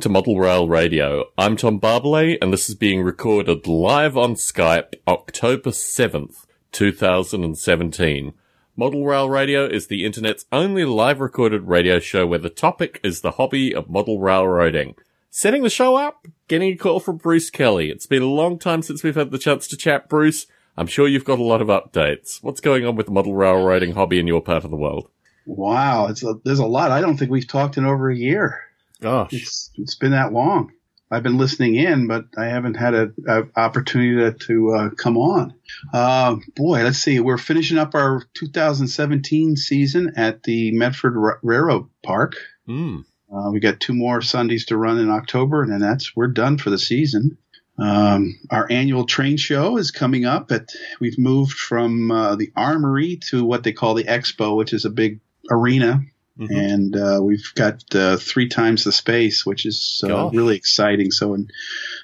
To Model Rail Radio. I'm Tom Barbalet, and this is being recorded live on Skype October 7th, 2017. Model Rail Radio is the internet's only live recorded radio show where the topic is the hobby of model railroading. Setting the show up, getting a call from Bruce Kelly. It's been a long time since we've had the chance to chat, Bruce. I'm sure you've got a lot of updates. What's going on with the model railroading hobby in your part of the world? Wow, a, there's a lot. I don't think we've talked in over a year. Gosh, it's it's been that long. I've been listening in, but I haven't had an opportunity to, to uh, come on. Uh, boy, let's see. We're finishing up our 2017 season at the Medford R- Railroad Park. Mm. Uh, we got two more Sundays to run in October, and then that's we're done for the season. Um, our annual train show is coming up. At we've moved from uh, the Armory to what they call the Expo, which is a big arena Mm-hmm. And uh, we've got uh, three times the space, which is uh, really exciting. So, in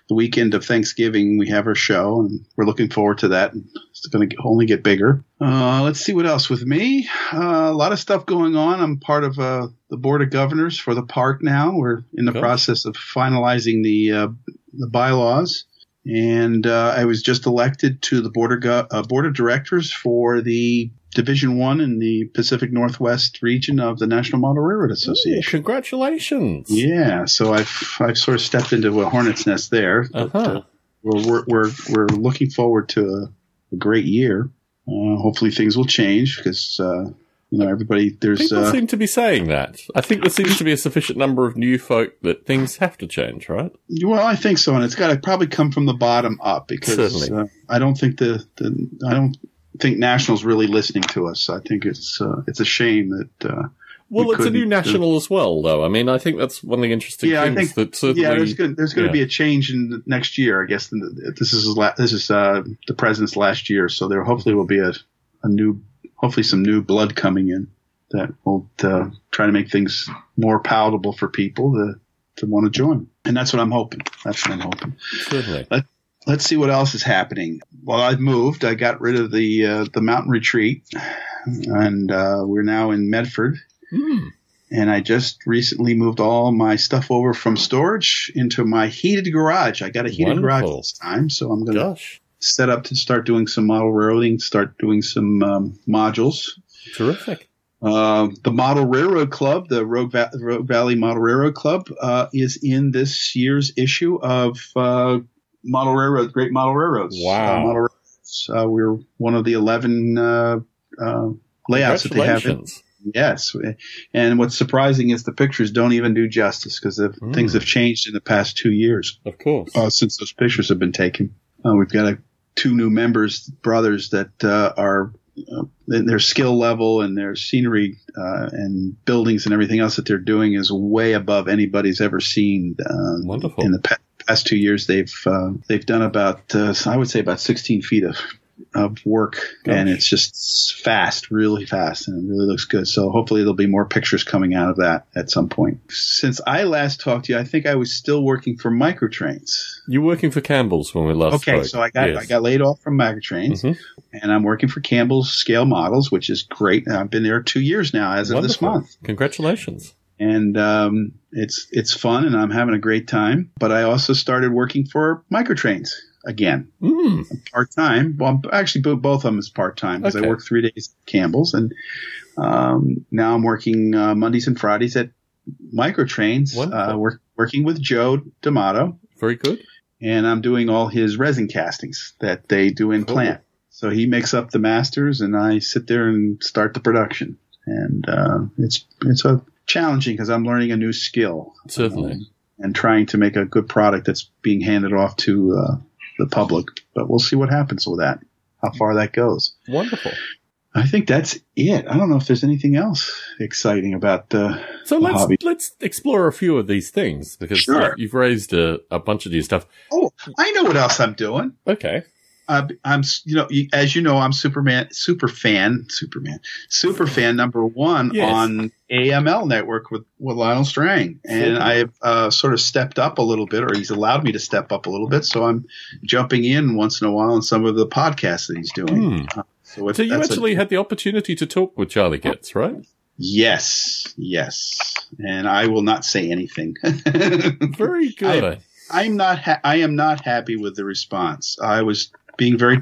the weekend of Thanksgiving, we have our show, and we're looking forward to that. It's going to only get bigger. Uh, let's see what else with me. Uh, a lot of stuff going on. I'm part of uh, the board of governors for the park now. We're in the Gosh. process of finalizing the the bylaws and uh, I was just elected to the board of, uh, board of directors for the Division One in the Pacific Northwest region of the National Model Railroad Association. Ooh, congratulations! Yeah, so I've I've sort of stepped into a hornet's nest there. Uh-huh. Uh, we're, we're we're looking forward to a, a great year. Uh, hopefully, things will change because uh, you know, everybody, there's. People uh, seem to be saying that. I think there seems to be a sufficient number of new folk that things have to change, right? Well, I think so, and it's got to probably come from the bottom up because uh, I don't think the, the I don't think National's really listening to us. I think it's uh, it's a shame that. Uh, well, we it's a new national as well, though. I mean, I think that's one of the interesting yeah, things. I think, that certainly, yeah, there's going there's going to yeah. be a change in the next year. I guess this is this is uh, the president's last year, so there hopefully will be a, a new hopefully some new blood coming in that will uh, try to make things more palatable for people to, to want to join. And that's what I'm hoping. That's what I'm hoping. Certainly. Let's see what else is happening. Well, I've moved. I got rid of the uh, the mountain retreat, and uh, we're now in Medford. Mm. And I just recently moved all my stuff over from storage into my heated garage. I got a heated Wonderful. garage this time, so I'm going to set up to start doing some model railroading, start doing some um, modules. Terrific. Uh, the Model Railroad Club, the Rogue, Va- Rogue, Valley Model Railroad Club, uh, is in this year's issue of uh, Model railroads, Great Model Railroads. Wow. Model Railroads. Uh, we're one of the 11 uh, uh, layouts that they have. In. Yes. And what's surprising is the pictures don't even do justice because mm. things have changed in the past two years. Of course. since those pictures have been taken. we've got a two new members, brothers that uh, are uh, their skill level and their scenery uh, and buildings and everything else that they're doing is way above anybody's ever seen. Uh, Wonderful. In the past two years, they've uh, they've done about uh, I would say about 16 feet of of work, Gosh. and it's just fast, really fast, and it really looks good. So hopefully there'll be more pictures coming out of that at some point. Since I last talked to you, I think I was still working for Microtrains. You were working for Campbell's when we last okay, spoke. so I got yes. I got laid off from Microtrains, mm-hmm. and I'm working for Campbell's Scale Models, which is great. I've been there two years now as Wonderful. of this month. Congratulations and um, it's it's fun and I'm having a great time. But I also started working for Microtrains again, mm. part time. Well, actually, both of them is part time because okay. I work three days at Campbell's, and um, now I'm working uh, Mondays and Fridays at Microtrains. Uh, work, working with Joe D'Amato. Very good. And I'm doing all his resin castings that they do in cool. plant. So he makes up the masters, and I sit there and start the production. And uh, it's it's a challenging because I'm learning a new skill. Certainly. Um, and trying to make a good product that's being handed off to uh, the public. But we'll see what happens with that, how far that goes. Wonderful. I think that's it. I don't know if there's anything else exciting about uh, so let's hobby. let's explore a few of these things because sure. you've raised a, a bunch of new stuff. Oh, I know what else I'm doing. Okay. Uh, I'm, you know, as you know, I'm Superman, super fan, Superman, super fan number one yes. on AML network with, with Lionel Strang. And I've uh, sort of stepped up a little bit, or he's allowed me to step up a little bit. So I'm jumping in once in a while on some of the podcasts that he's doing. Hmm. Uh, so, so, you actually a, had the opportunity to talk with Charlie Getz, right? Yes, yes. and I will not say anything. Very good. I, am not. Ha- I am not happy with the response. I was being very,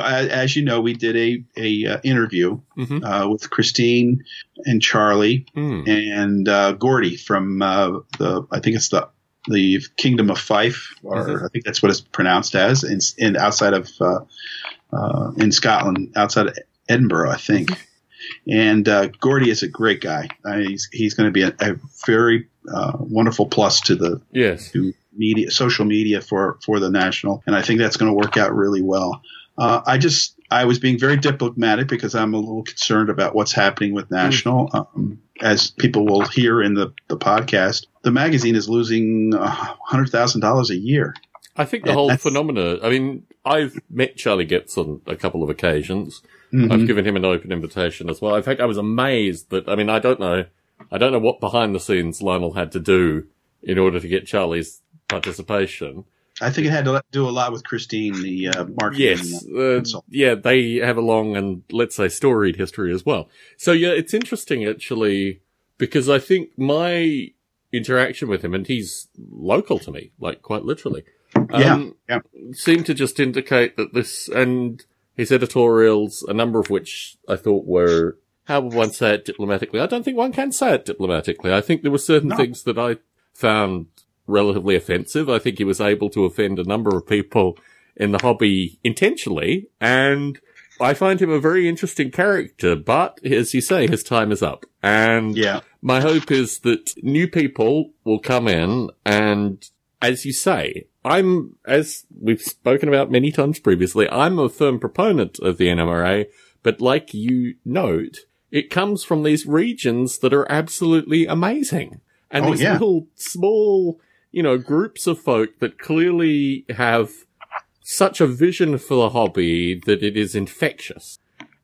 as you know, we did a a uh, interview mm-hmm. uh, with Christine and Charlie mm. and uh, Gordy from uh, the I think it's the the Kingdom of Fife, or mm-hmm. I think that's what it's pronounced as, in, in outside of uh, uh, in Scotland, outside of Edinburgh, I think. Mm-hmm. And uh, Gordy is a great guy. he's he's going to be a, a very wonderful plus to the yes. to media, social media for for the national, and I think that's going to work out really well. Uh, I just I was being very diplomatic because I'm a little concerned about what's happening with national. Mm. Um, as people will hear in the, the podcast, the magazine is losing hundred thousand dollars a year. I think the and whole phenomena. I mean, I've met Charlie Getz on a couple of occasions. Mm-hmm. I've given him an open invitation as well. In fact, I was amazed that. I mean, I don't know. I don't know what behind the scenes Lionel had to do in order to get Charlie's participation. I think it had to do a lot with Christine, the uh, marketing. Yes, uh, yeah, they have a long and let's say storied history as well. So yeah, it's interesting actually because I think my interaction with him, and he's local to me, like quite literally, um, yeah, yeah. seemed to just indicate that this and his editorials, a number of which I thought were how would one say it diplomatically? I don't think one can say it diplomatically. I think there were certain no. things that I found relatively offensive. I think he was able to offend a number of people in the hobby intentionally, and I find him a very interesting character, but as you say, his time is up. And yeah. my hope is that new people will come in and, as you say, I'm, as we've spoken about many times previously, I'm a firm proponent of the NMRA, but like you note, it comes from these regions that are absolutely amazing. And oh, these yeah. little small you know, groups of folk that clearly have such a vision for the hobby that it is infectious.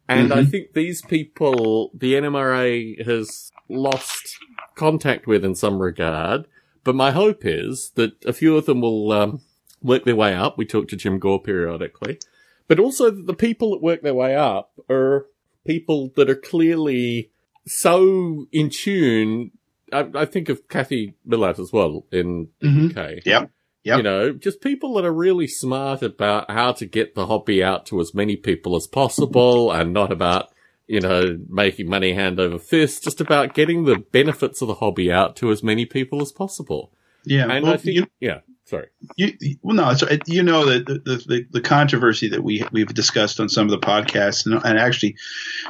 And mm-hmm. I think these people, the NMRA has lost contact with in some regard. But my hope is that a few of them will um, work their way up. We talk to Jim Gore periodically. But also that the people that work their way up are people that are clearly so in tune I, I think of Kathy Millatt as well in mm-hmm. UK. Yep. Yep. You know, just people that are really smart about how to get the hobby out to as many people as possible and not about, you know, making money hand over fist, just about getting the benefits of the hobby out to as many people as possible. Yeah. And well, I think, you, yeah. Sorry. You, well, no, you know that the, the, the, controversy that we we've discussed on some of the podcasts, and, and actually,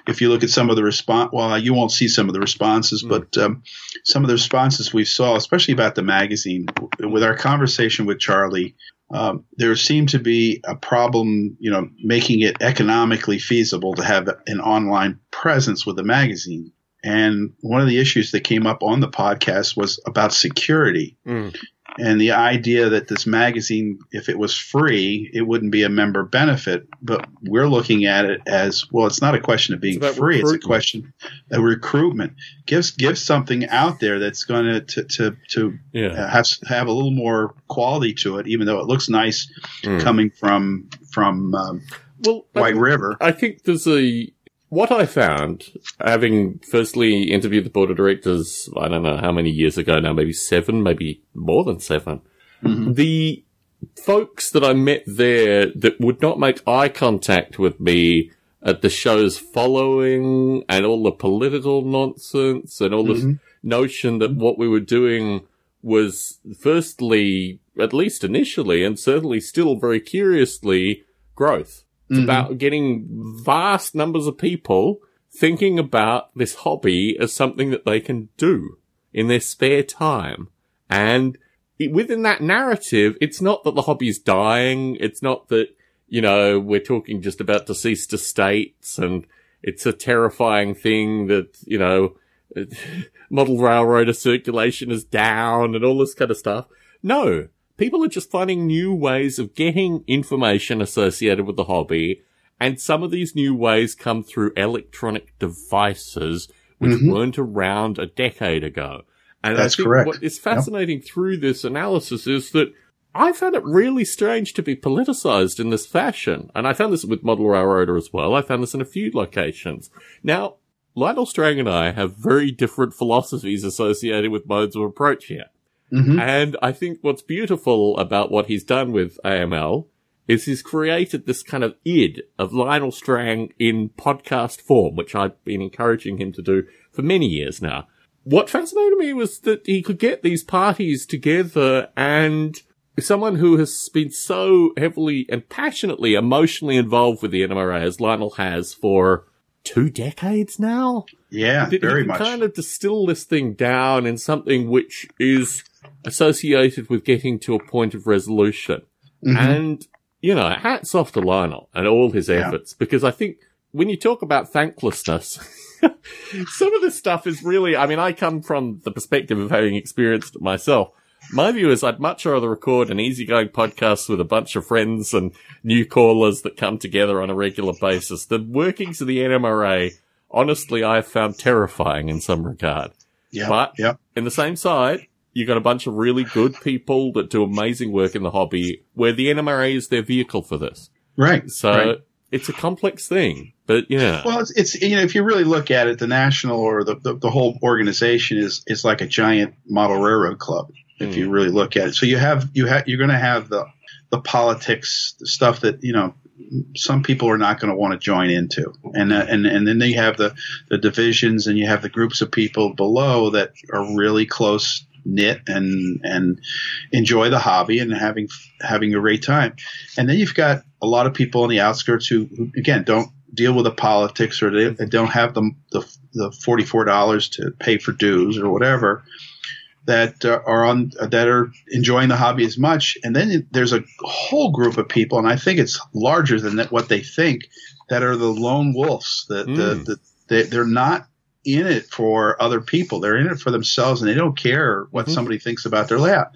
if you look at some of the response, well, you won't see some of the responses, mm. but um, some of the responses we saw, especially about the magazine, with our conversation with Charlie, um, there seemed to be a problem, you know, making it economically feasible to have an online presence with the magazine. And one of the issues that came up on the podcast was about security. Mm and the idea that this magazine, if it was free, it wouldn't be a member benefit. But we're looking at it as well. It's not a question of being it's free; it's a question of recruitment. Give give something out there that's going to to to yeah. have have a little more quality to it, even though it looks nice mm. coming from from um, well, White I, River. I think there's a what I found, having firstly interviewed the board of directors, I don't know how many years ago now, maybe seven, maybe more than 7 mm-hmm. the folks that I met there that would not make eye contact with me at the shows following and all the political nonsense and all this mm-hmm. notion that what we were doing was firstly, at least initially, and certainly still very curiously, growth. It's mm-hmm. about getting vast numbers of people thinking about this hobby as something that they can do in their spare time. And it, within that narrative, it's not that the hobby is dying. It's not that, you know, we're talking just about deceased estates and it's a terrifying thing that, you know, model railroader circulation is down and all this kind of stuff. No, people are just finding new ways of getting information associated with the hobby. And some of these new ways come through electronic devices, which mm-hmm. weren't around a decade ago. And That's I think correct. what is fascinating yep. through this analysis is that I found it really strange to be politicized in this fashion. And I found this with Model Railroader as well. I found this in a few locations. Now, Lionel Strang and I have very different philosophies associated with modes of approach here. Mhm. And I think what's beautiful about what he's done with AML is he's created this kind of id of Lionel Strang in podcast form, which I've been encouraging him to do for many years now. What fascinated me was that he could get these parties together and someone who has been so heavily and passionately emotionally involved with the NMRA as Lionel has for two decades now. Yeah, very he can much. kind of distill this thing down in something which is associated with getting to a point of resolution. Mhm. And, you know, hats off to Lionel and all his Yeah. efforts because I think when you talk about thanklessness, some of this stuff is really, I mean, I come from the perspective of having experienced it myself. My view is I'd much rather record an easygoing podcast with a bunch of friends and new callers that come together on a regular basis. The workings of the NMRA, honestly, I've found terrifying in some regard. yeah, but- yeah, In the same side, you got a bunch of really good people that do amazing work in the hobby where the NMRA is their vehicle for this. right. So right. it's a complex thing, but yeah. Well, it's, it's you know if you really look at it, the national or the, the, the whole organization is is like a giant model railroad club. If Mm. you really look at it, so you have you have you're going to have the the politics the stuff that you know some people are not going to want to join into, and uh, and and then they have the the divisions, and you have the groups of people below that are really close knit and and enjoy the hobby and having having a great time, and then you've got a lot of people on the outskirts who, who again don't deal with the politics or they, they don't have the the, the forty four dollars to pay for dues or whatever that uh, are on that are enjoying the hobby as much and then there's a whole group of people and I think it's larger than that, what they think that are the lone wolves that the, Mm. the, they, they're not in it for other people they're in it for themselves and they don't care what Mhm. somebody thinks about their layout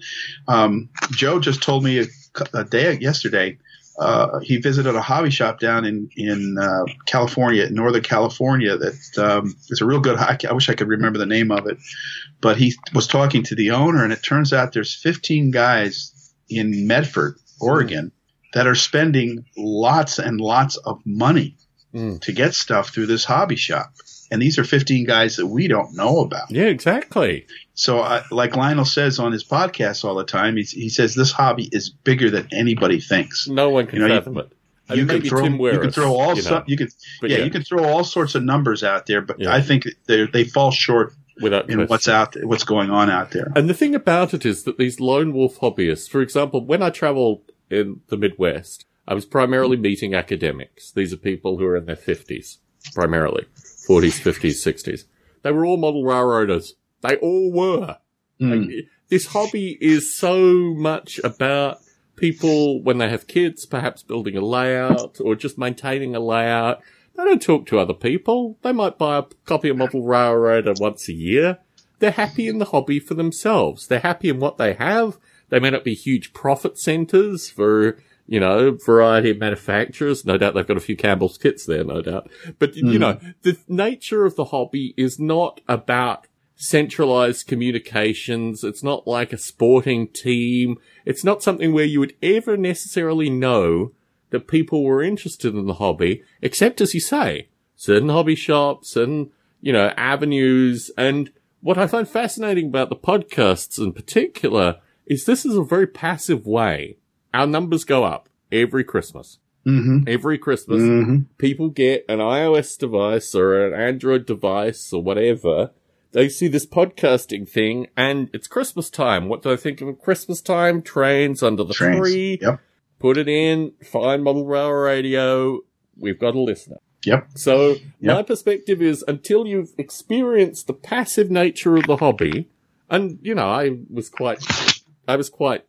um, Joe just told me a, a day yesterday uh, he visited a hobby shop down in in uh, California, Northern California. That um, is a real good. I, I wish I could remember the name of it, but he was talking to the owner, and it turns out there's 15 guys in Medford, Oregon, that are spending lots and lots of money Mm. to get stuff through this hobby shop. And these are 15 guys that we don't know about. Yeah, exactly. So, uh, like Lionel says on his podcast all the time, he's, he says this hobby is bigger than anybody thinks. No one can You know, you- it. I you mean, can throw Tim you can throw all you some, you can but yeah, you can throw all sorts of numbers out there, but Yeah. I think they they fall short without in what's out what's going on out there. And the thing about it is that these lone wolf hobbyists, for example, when I traveled in the Midwest, I was primarily meeting academics. These are people who are in their 50s, primarily. 40s, 50s, 60s. They were all model railroaders. They all were. Mm. Like, this hobby is so much about people when they have kids, perhaps building a layout or just maintaining a layout. They don't talk to other people. They might buy a copy of Model Railroader once a year. They're happy in the hobby for themselves. They're happy in what they have. They may not be huge profit centers for, you know, variety of manufacturers. No doubt they've got a few Campbell's kits there, no doubt. But, you Mm. know, the nature of the hobby is not about centralized communications. It's not like a sporting team. It's not something where you would ever necessarily know that people were interested in the hobby, except as you say, certain hobby shops, and, you know, avenues. And what I find fascinating about the podcasts in particular is this is a very passive way. Our numbers go up every Christmas. hmm Every Christmas, hmm people get an iOS device or an Android device or whatever. They see this podcasting thing and it's Christmas time. What do I think of Christmas time? Trains under the Trains. tree. Yep. Put it in, find Model Rail Radio. We've got a listener. Yep. So my perspective is until you've experienced the passive nature of the hobby, and you know, I was quite, I was quite,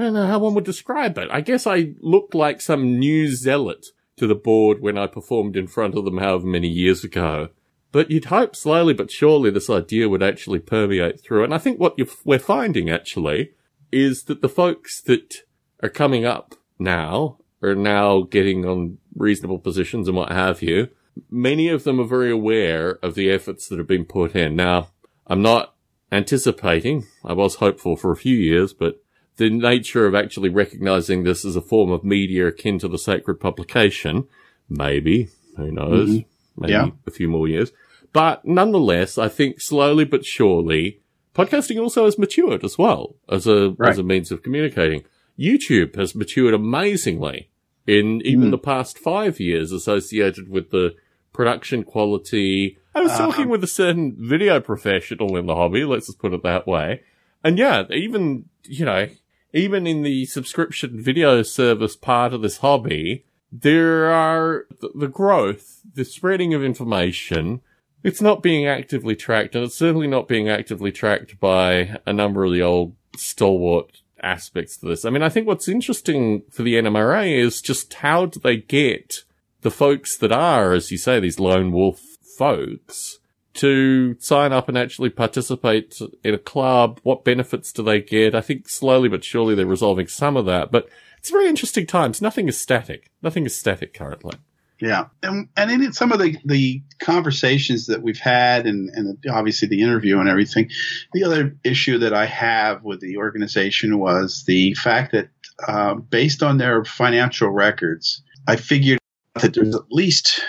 I don't know how one would describe it. I guess I looked like some new zealot to the board when I performed in front of them however many years ago. But you'd hope slowly but surely this idea would actually permeate through. And I think what we're finding actually is that the folks that are coming up now are now getting on reasonable positions and what have you. Many of them are very aware of the efforts that have been put in. Now, I'm not anticipating, I was hopeful for a few years, but the nature of actually recognizing this as a form of media akin to the sacred publication, maybe, who knows, maybe Yeah. a few more years. But nonetheless, I think slowly but surely, podcasting also has matured as well as a Right. as a means of communicating. YouTube has matured amazingly in even Mm. the past five years, associated with the production quality. I was talking Uh-huh. with a certain video professional in the hobby. Let's just put it that way. And yeah, even you know, even in the subscription video service part of this hobby, there are the, growth, the spreading of information. It's not being actively tracked, and it's certainly not being actively tracked by a number of the old stalwart aspects to this. I mean, I think what's interesting for the NMRA is just how do they get the folks that are, as you say, these lone wolf folks to sign up and actually participate in a club? What benefits do they get? I think slowly but surely they're resolving some of that, but it's very interesting times. Nothing is static. Nothing is static currently. Yeah, and and in some of the the conversations that we've had, and and obviously the interview and everything, the other issue that I have with the organization was the fact that uh, based on their financial records, I figured that there's at least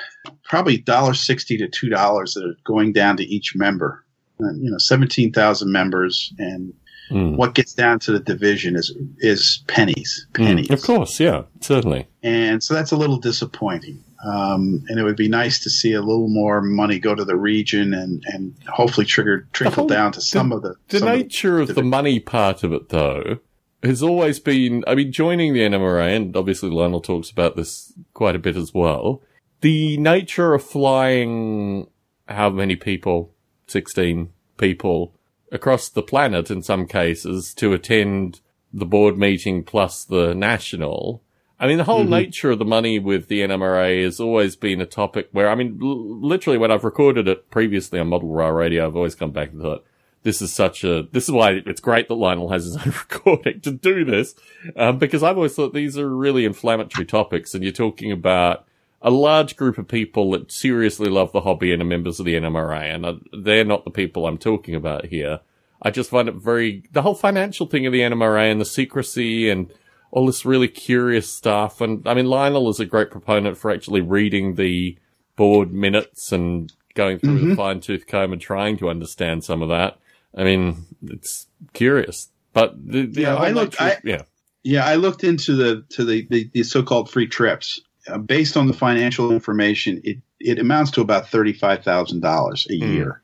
probably dollar sixty to two dollars that are going down to each member. And, you know, seventeen thousand members, and Mm. what gets down to the division is is pennies, pennies. Of course, yeah, certainly. And so that's a little disappointing. Um, and it would be nice to see a little more money go to the region and, and hopefully trigger trickle whole- down to some of the. The some of the- nature of the money part of it, though, has always been, I mean, joining the NMRA, and obviously Lionel talks about this quite a bit as well. The nature of flying how many people, 16 people, across the planet in some cases to attend the board meeting plus the national. I mean, the whole nature of the money with the NMRA has always been a topic where, I mean, l- literally when I've recorded it previously on Model Rail Radio, I've always come back and thought, this is such a, this is why it's great that Lionel has his own recording to do this, um, because I've always thought these are really inflammatory topics and you're talking about a large group of people that seriously love the hobby and are members of the NMRA and uh, they're not the people I'm talking about here. I just find it very, the whole financial thing of the NMRA and the secrecy and all this really curious stuff. And I mean, Lionel is a great proponent for actually reading the board minutes and going through Mm-hmm. the fine tooth comb and trying to understand some of that. I mean, it's curious, but the, the Yeah, I looked- I- yeah. Yeah, I looked into the to the the, the so-called free trips. Uh, based on the financial information, it it amounts to about thirty five thousand dollars a Hmm. year.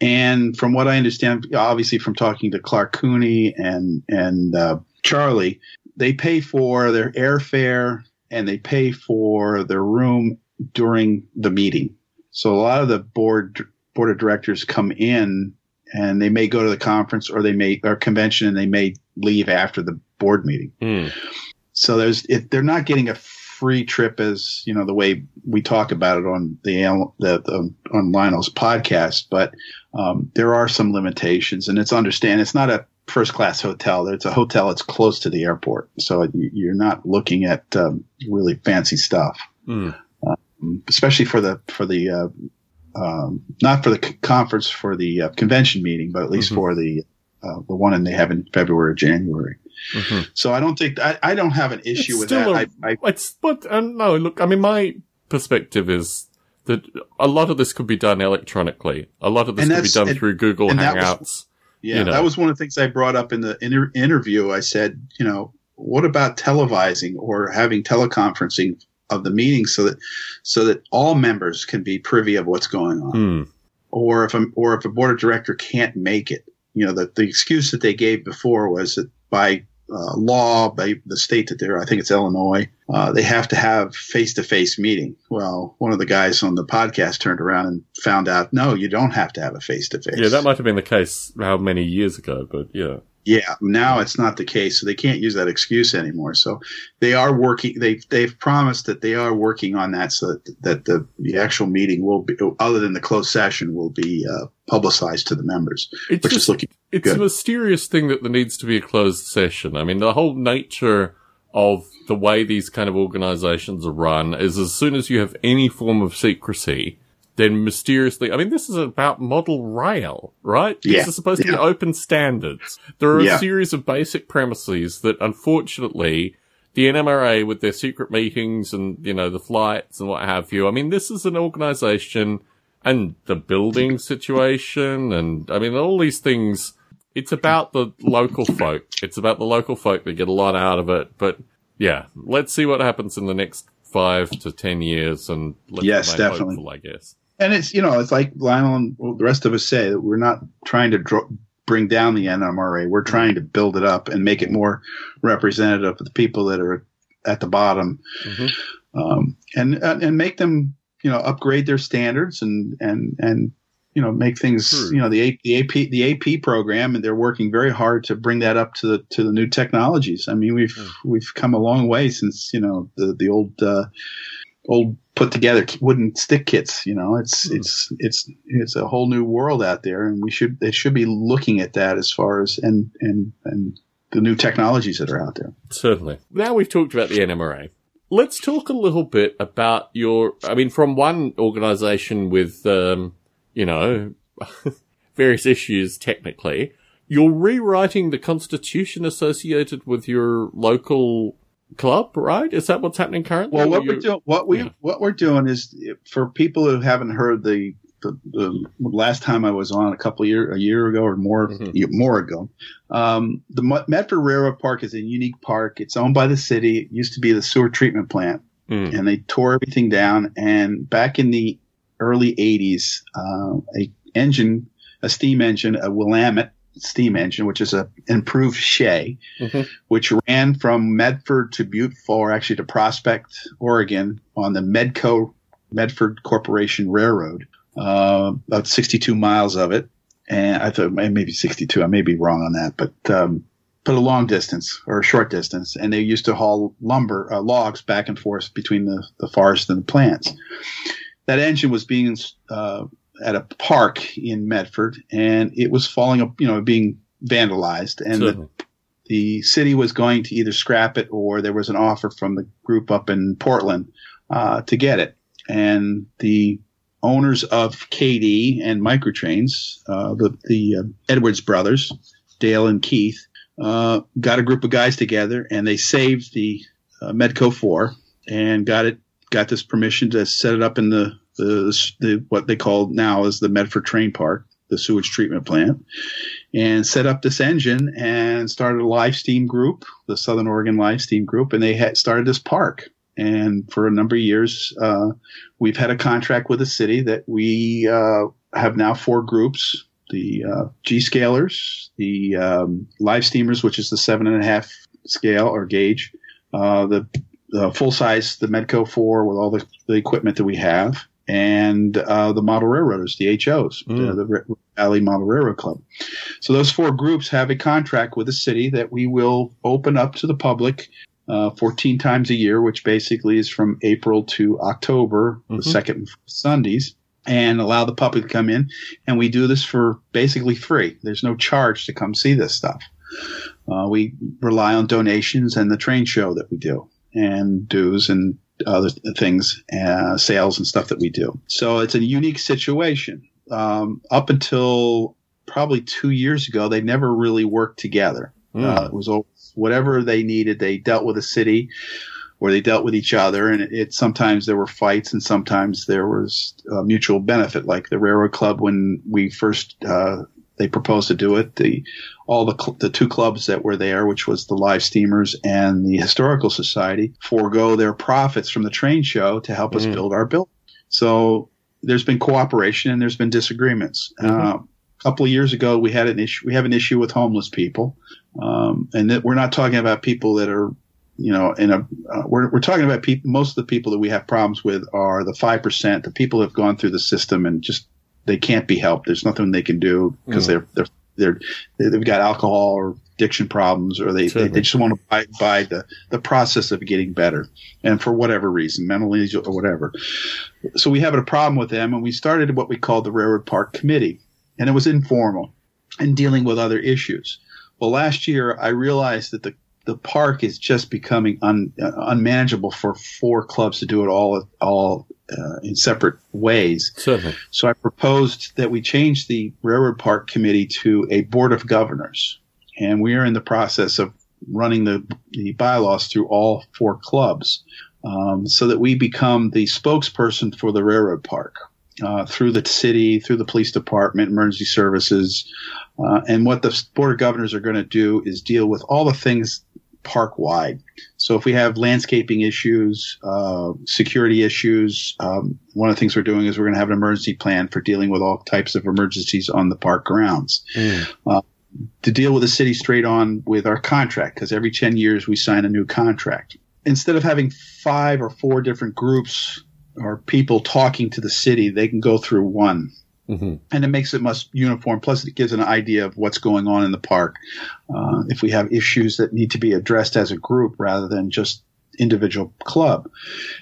And from what I understand, obviously from talking to Clark Cooney and and uh, Charlie, they pay for their airfare and they pay for their room during the meeting. So a lot of the board board of directors come in and they may go to the conference or they may or convention and they may leave after the board meeting. Mm. So there's if they're not getting a free trip as you know the way we talk about it on the, the, the on Lionel's podcast, but um, there are some limitations, and it's understand it's not a first class hotel. It's a hotel that's close to the airport, so you- you're not looking at um, really fancy stuff, Mm. especially for the for the uh, um, not for the c- conference for the uh, convention meeting, but at least Mhm. for the uh, the one they have in February or January. Mhm. So I don't think I, I don't have an issue It's with that. a- I, I, It's but uh, no. Look, I mean, my perspective is that a lot of this could be done electronically. A lot of this could be done and- through Google and that was- Hangouts. Yeah, you know. that was one of the things I brought up in the inter- interview. I said, you know, what about televising or having teleconferencing of the meeting so that so that all members can be privy of what's going on, Hmm. or if a, or if a board of director can't make it, you know, that the excuse that they gave before was that by uh, law, by the state that they're, I think it's Illinois, uh, they have to have face to face meeting. Well, one of the guys on the podcast turned around and found out, no, you don't have to have a face to face. Yeah, that might have been the case how many years ago, but yeah. Yeah, now it's not the case, so they can't use that excuse anymore. So they are working. They they've promised that they are working on that, so that, that the the actual meeting will be, other than the closed session, will be uh, publicized to the members, It's which just is looking. it's good. a mysterious thing that there needs to be a closed session. I mean, the whole nature of the way these kind of organizations are run is as soon as you have any form of secrecy, then mysteriously, I mean, this is about model rail, right? Yeah. These are supposed to be open standards. There are Yeah. a series of basic premises that unfortunately the NMRA with their secret meetings and, you know, the flights and what have you. I mean, this is an organization and the building situation and, I mean, all these things. It's about the local folk. It's about the local folk that get a lot out of it. But yeah, let's see what happens in the next five to ten years and let's yes, definitely. Hopeful, I guess. And it's, you know, it's like Lionel and the rest of us say that we're not trying to draw, bring down the NMRA. We're trying to build it up and make it more representative of the people that are at the bottom, mm-hmm. um, and and make them you know upgrade their standards and and and you know make things sure. you know the, the AP the AP program and they're working very hard to bring that up to the to the new technologies. I mean we've mm. we've come a long way since you know the the old uh, old put together wooden stick kits. You know, it's mm. it's it's it's a whole new world out there, and we should they should be looking at that as far as and and and the new technologies that are out there. Certainly. Now we've talked about the NMRA. Let's talk a little bit about your. I mean, from one organisation with, um, you know, various issues technically, you're rewriting the constitution associated with your local club, right? Is that what's happening currently? Well, what we're doing, what we yeah. what we're doing is for people who haven't heard the, the, the last time I was on a couple of year a year ago or more mm-hmm. more ago, um, the Medford Railroad Park is a unique park. It's owned by the city. It used to be the sewer treatment plant, mm. and they tore everything down. And back in the early '80s, uh, a engine, a steam engine, a Willamette steam engine, which is a improved Shay, mm-hmm. which ran from Medford to Butte Fall, actually to Prospect, Oregon, on the Medco Medford Corporation Railroad. Uh, about 62 miles of it, and I thought maybe 62. I may be wrong on that, but um, but a long distance or a short distance, and they used to haul lumber uh, logs back and forth between the the forest and the plants. That engine was being uh, at a park in Medford, and it was falling up, you know, being vandalized, and the, the, city was going to either scrap it or there was an offer from the group up in Portland uh, to get it, and the owners of Kadee and Microtrains, uh, the the uh, Edwards brothers, Dale and Keith, uh, got a group of guys together and they saved the uh, Medco Four and got it got this permission to set it up in the the, the what they call now is the Medford Train Park, the sewage treatment plant, and set up this engine and started a live steam group, the Southern Oregon Live Steam Group, and they had started this park. And for a number of years, uh, we've had a contract with the city that we uh, have now four groups: the uh, G scalers, the um, live steamers, which is the seven and a half scale or gauge, uh, the the full size, the Medco 4 with all the, the equipment that we have, and uh, the Model Railroaders, the HOs, mm. the, the Valley Model Railroad Club. So those four groups have a contract with the city that we will open up to the public uh, 14 times a year, which basically is from April to October, mm-hmm. the second Sundays, and allow the public to come in. And we do this for basically free. There's no charge to come see this stuff. Uh, we rely on donations and the train show that we do and dues and other things, uh, sales and stuff that we do. So it's a unique situation. Um, up until probably two years ago, they never really worked together. Mm. Uh, it was whatever they needed. They dealt with the city or they dealt with each other. And it, it sometimes there were fights and sometimes there was mutual benefit, like the railroad club when we first, uh, they proposed to do it. The all the cl- the two clubs that were there, which was the Live Steamers and the Historical Society, forego their profits from the train show to help mm. us build our building. So there's been cooperation and there's been disagreements. Mm-hmm. Uh, a couple of years ago, we had an issue. We have an issue with homeless people, um, and that we're not talking about people that are you know, in a uh, we're we're talking about people. Most of the people that we have problems with are the five percent, the people who have gone through the system and just they can't be helped. There's nothing they can do because mm. they're they're they're they've got alcohol or addiction problems, or they, they, they, just want to buy, buy the, the process of getting better. And for whatever reason, mentally or whatever. So we have a problem with them, and we started what we called the Railroad Park Committee. And it was informal and dealing with other issues. Well, last year I realized that the the park is just becoming un, uh, unmanageable for four clubs to do it all all uh, in separate ways. Certainly. So I proposed that we change the Railroad Park Committee to a board of governors, and we are in the process of running the, the bylaws through all four clubs um, so that we become the spokesperson for the railroad park uh, through the city, through the police department, emergency services. Uh, and what the board of governors are going to do is deal with all the things park wide. So if we have landscaping issues, uh, security issues, um, one of the things we're doing is we're going to have an emergency plan for dealing with all types of emergencies on the park grounds. Mm. Uh, to deal with the city straight on with our contract, because every 10 years we sign a new contract. Instead of having five or four different groups or people talking to the city, they can go through one. Mm-hmm. And it makes it much uniform. Plus, it gives an idea of what's going on in the park. Uh, if we have issues that need to be addressed as a group rather than just individual club,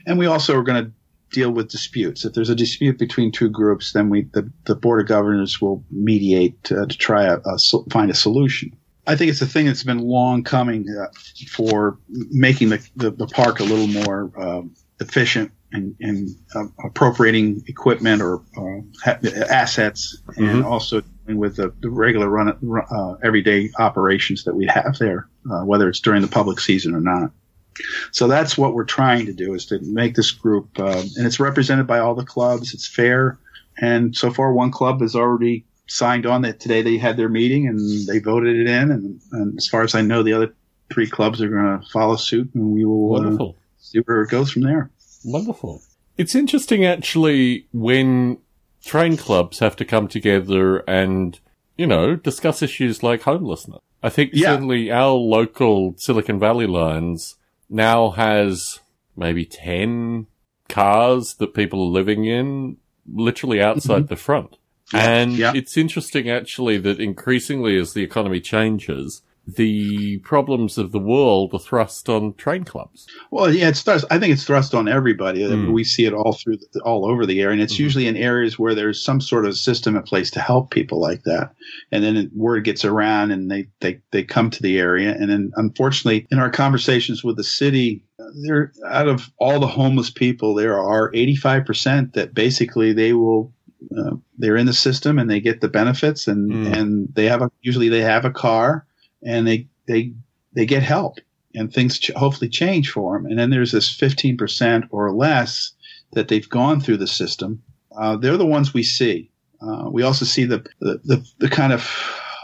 and we also are going to deal with disputes. If there's a dispute between two groups, then we the, the board of governors will mediate uh, to try a, a, find a solution. I think it's a thing that's been long coming uh, for making the, the, the, park a little more uh, efficient and, and uh, appropriating equipment or uh, assets, mm-hmm. and also with the, the regular run uh, everyday operations that we have there, uh, whether it's during the public season or not. So that's what we're trying to do is to make this group, uh, and it's represented by all the clubs. It's fair, and so far one club has already signed on that today they had their meeting and they voted it in, and, and as far as I know, the other three clubs are going to follow suit, and we will uh, see where it goes from there. Wonderful. It's interesting actually when train clubs have to come together and, you know, discuss issues like homelessness. I think yeah. certainly our local Silicon Valley lines now has maybe 10 cars that people are living in literally outside mm-hmm. the front. Yeah. And yeah. it's interesting actually that increasingly as the economy changes, the problems of the world are thrust on train clubs. Well, yeah, it's thrust. I think it's thrust on everybody. Mm. We see it all through, the, all over the area, and it's mm usually in areas where there's some sort of system in place to help people like that. And then word gets around, and they they they come to the area. And then, unfortunately, in our conversations with the city, there out of all the homeless people, there are 85 percent that basically they will uh, they're in the system and they get the benefits and mm. and they have a usually they have a car and they they they get help and things ch- hopefully change for them. And then there's this 15% or less that they've gone through the system. Uh, they're the ones we see. Uh, we also see the, the, the, the kind of,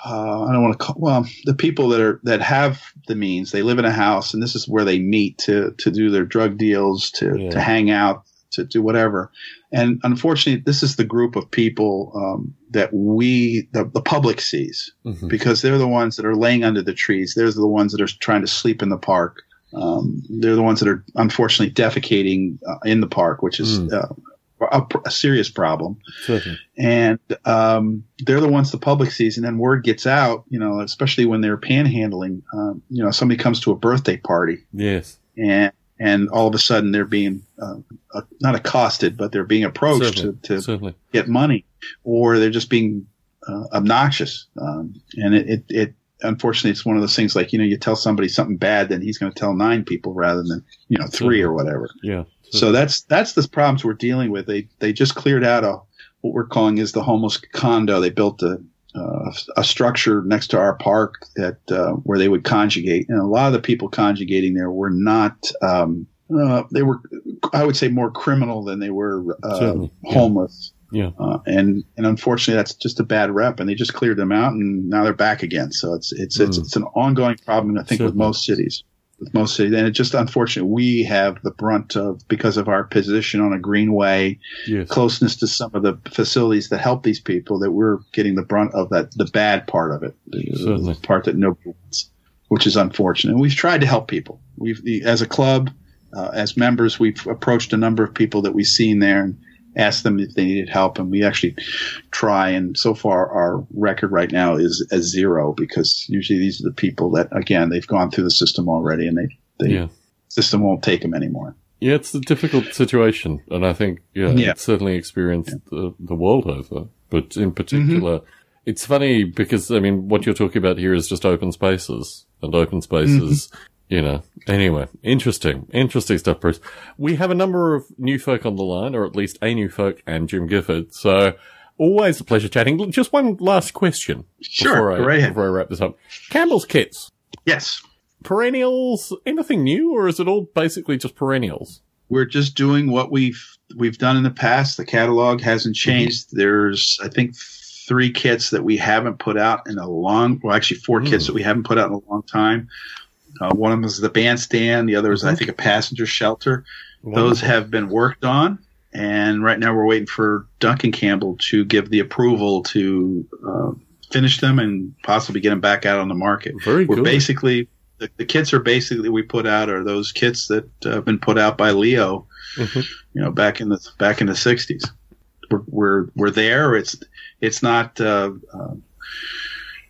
uh, I don't want to call, well, the people that are, that have the means, they live in a house and this is where they meet to, to do their drug deals, to, yeah. to hang out, to do whatever. And unfortunately, this is the group of people um, that we, the, the public sees, mm-hmm. because they're the ones that are laying under the trees. They're the ones that are trying to sleep in the park. Um, they're the ones that are unfortunately defecating uh, in the park, which is mm. uh, a, a, serious problem. And um, they're the ones the public sees, and then word gets out. You know, especially when they're panhandling. Um, you know, somebody comes to a birthday party. Yes. And and all of a sudden they're being uh, uh, not accosted, but they're being approached certainly, to, to certainly. get money, or they're just being uh, obnoxious. Um, and it, it, it, unfortunately, it's one of those things like you know you tell somebody something bad, then he's going to tell nine people rather than you know three certainly. or whatever. Yeah. So that's that's the problems we're dealing with. They they just cleared out a what we're calling is the homeless condo. They built a uh, a structure next to our park that uh, where they would conjugate, and a lot of the people conjugating there were not. Um, uh, they were, I would say, more criminal than they were uh, homeless. Yeah, uh, and and unfortunately, that's just a bad rep, and they just cleared them out, and now they're back again. So it's it's mm. it's, it's an ongoing problem, I think, Certainly. with most cities with most cities. And it's just unfortunate we have the brunt of because of our position on a greenway, yes. closeness to some of the facilities that help these people that we're getting the brunt of that the bad part of it, the, the part that nobody wants, which is unfortunate. And we've tried to help people. We've as a club, uh, as members, we've approached a number of people that we've seen there and asked them if they needed help, and we actually try. And so far, our record right now is a zero because usually these are the people that, again, they've gone through the system already, and they the yeah. system won't take them anymore. Yeah, it's a difficult situation, and I think yeah, yeah. it's certainly experienced yeah. the, the world over, but in particular. Mm-hmm. It's funny because I mean, what you're talking about here is just open spaces, and open spaces mm-hmm you know, anyway, interesting, interesting stuff, Bruce. We have a number of new folk on the line, or at least a new folk and Jim Gifford. So always a pleasure chatting. Just one last question. Sure. Before I, before I wrap this up. Campbell's kits. Yes. perennials, anything new, or is it all basically just perennials? We're just doing what we've we've done in the past. The catalog hasn't changed. Mm-hmm. There's, I think, three kits that we haven't put out in a long. Well, actually, four mm. kits that we haven't put out in a long time. Uh, one of them is the bandstand. The other is, mm-hmm. I think, a passenger shelter. Wonderful. Those have been worked on, and right now we're waiting for Duncan Campbell to give the approval to uh, finish them and possibly get them back out on the market. Very we're good. basically the, the, kits are basically we put out are those kits that uh, have been put out by Leo, mm-hmm. you know, back in the back in the '60s. We're we're, we're there. It's it's not. Uh, uh,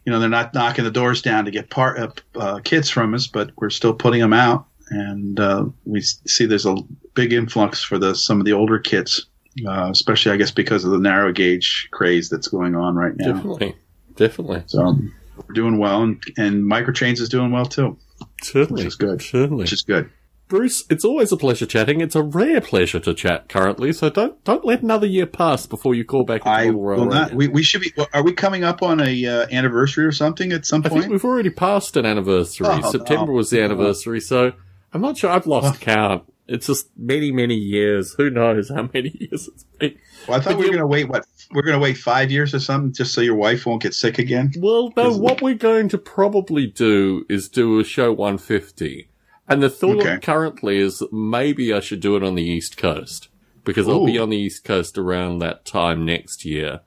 you know, they're not knocking the doors down to get part uh, uh, kits from us, but we're still putting them out, and uh, we see there's a big influx for the some of the older kits, especially I guess because of the narrow gauge craze that's going on right now. Definitely, definitely. So we're doing well, and, and Microtrains is doing well too. Certainly, which is good. Certainly, which is good. Bruce, it's always a pleasure chatting. It's a rare pleasure to chat currently, so don't don't let another year pass before you call back. I will not. We, we should be. Are we coming up on a uh, anniversary or something at some point? I think we've already passed an anniversary. Oh, September oh, was the anniversary, so I'm not sure. I've lost oh. count. It's just many, many years. Who knows how many years it's been? Well, I thought but we were going to wait. What we're going to wait five years or something just so your wife won't get sick again. Well, no. What we're going to probably do is do a show 150 and the thought okay. currently is maybe I should do it on the East Coast because Ooh. I'll be on the East Coast around that time next year.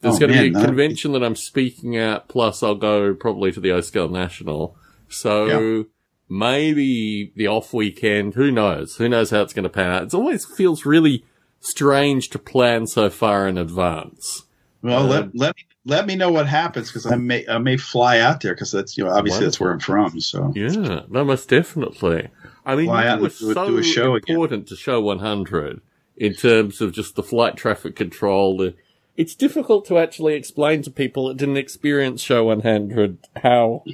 There's oh, going to be a no. convention that I'm speaking at, plus I'll go probably to the O-Scale National. So yeah. maybe the off weekend, who knows? Who knows how it's going to pan out? It always feels really strange to plan so far in advance. Well, let, um, let me let me know what happens because I may I may fly out there because that's you know obviously wonderful. that's where I'm from. So yeah, no, most definitely. I mean, fly it was do, so do a show important again. to show 100 in terms of just the flight traffic control. It's difficult to actually explain to people that didn't experience show 100 how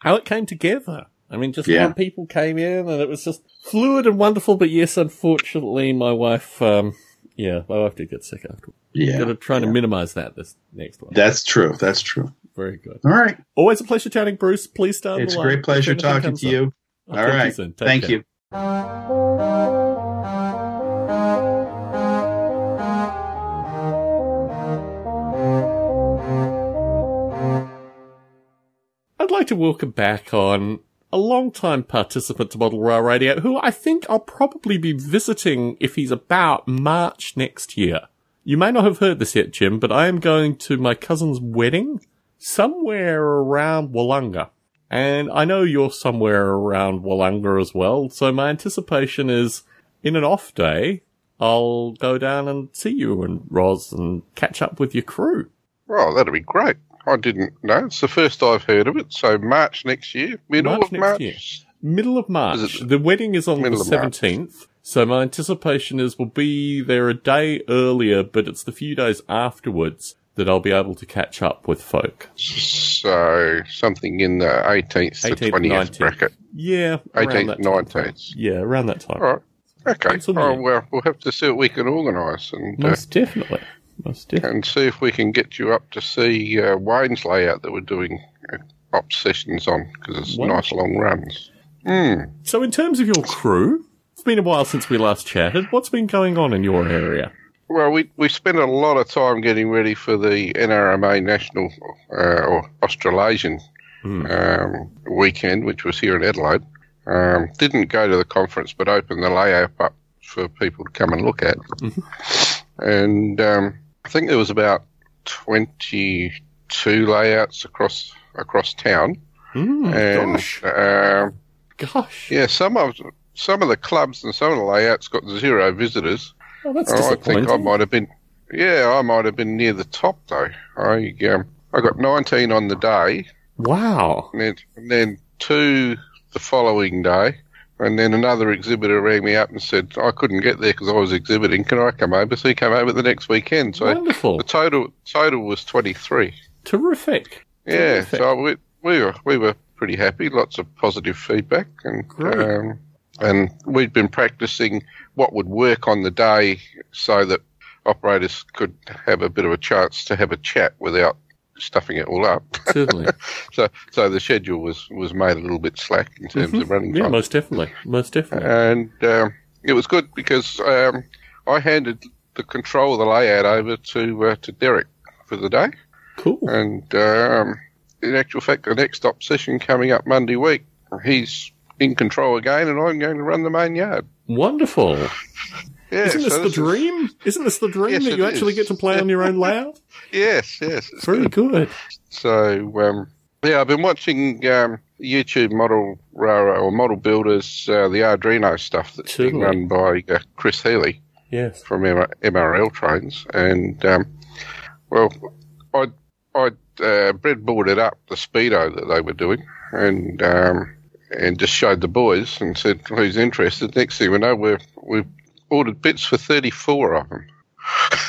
how it came together. I mean, just yeah. how people came in and it was just fluid and wonderful. But yes, unfortunately, my wife, um, yeah, my wife did get sick afterwards. Yeah. To try yeah. to minimize that this next one. That's true. That's true. Very good. All right. Always a pleasure chatting, Bruce. Please start. It's a great pleasure talking to you. All right. You Thank care. you. I'd like to welcome back on a long-time participant to Model Rail Radio, who I think I'll probably be visiting if he's about March next year. You may not have heard this yet, Jim, but I am going to my cousin's wedding somewhere around Willunga. And I know you're somewhere around Willunga as well, so my anticipation is in an off day, I'll go down and see you and Roz and catch up with your crew. Oh, that'd be great. I didn't know. It's the first I've heard of it. So March next year, middle March of March. Year. Middle of March. The wedding is on the seventeenth. So my anticipation is we'll be there a day earlier, but it's the few days afterwards that I'll be able to catch up with folk. So something in the 18th, 18th to 20th 19th. bracket. Yeah, 18th, 19th. Yeah, around that time. All right. Okay. Oh, well, we'll have to see what we can organise. and Most uh, definitely. Most definitely. And see if we can get you up to see uh, Wayne's layout that we're doing uh, op sessions on because it's Wonderful. nice long runs. Mm. So, in terms of your crew, it's been a while since we last chatted. What's been going on in your area? Well, we we spent a lot of time getting ready for the NMRA National uh, or Australasian mm. um, weekend, which was here in Adelaide. Um, didn't go to the conference, but opened the layout up for people to come and look at. Mm-hmm. And um, I think there was about 22 layouts across across town. Mm, and gosh. Uh, gosh. Yeah, some of some of the clubs and some of the layouts got zero visitors. Oh, that's I think I might have been. Yeah, I might have been near the top though. I um, I got 19 on the day. Wow. And then, and then two the following day. And then another exhibitor rang me up and said I couldn't get there because I was exhibiting. Can I come over? So he came over the next weekend. So Wonderful. The total total was twenty three. Terrific. Yeah. Terrific. So we we were we were pretty happy. Lots of positive feedback and um, and we'd been practicing what would work on the day so that operators could have a bit of a chance to have a chat without stuffing it all up. Certainly. so so the schedule was was made a little bit slack in terms of running time. Yeah, most definitely. Most definitely. and um, it was good because um, I handed the control of the layout over to uh, to Derek for the day, Cool. and um, in actual fact, the next op session coming up Monday week, he's in control again, and I'm going to run the main yard. Wonderful. Isn't this so the this dream? Isn't this the dream Yes, that you actually is. get to play on your own layout? yes, yes. it's Very good. So um, yeah, I've been watching um, YouTube model railroad or model builders, uh, the Arduino stuff that's being run by uh, Chris Healy. Yes. from M- MRL trains, and um, well, I I uh, breadboarded up the speedo that they were doing, and um, and just showed the boys and said who's interested. Next thing we know, we're we've ordered bits for thirty four of them.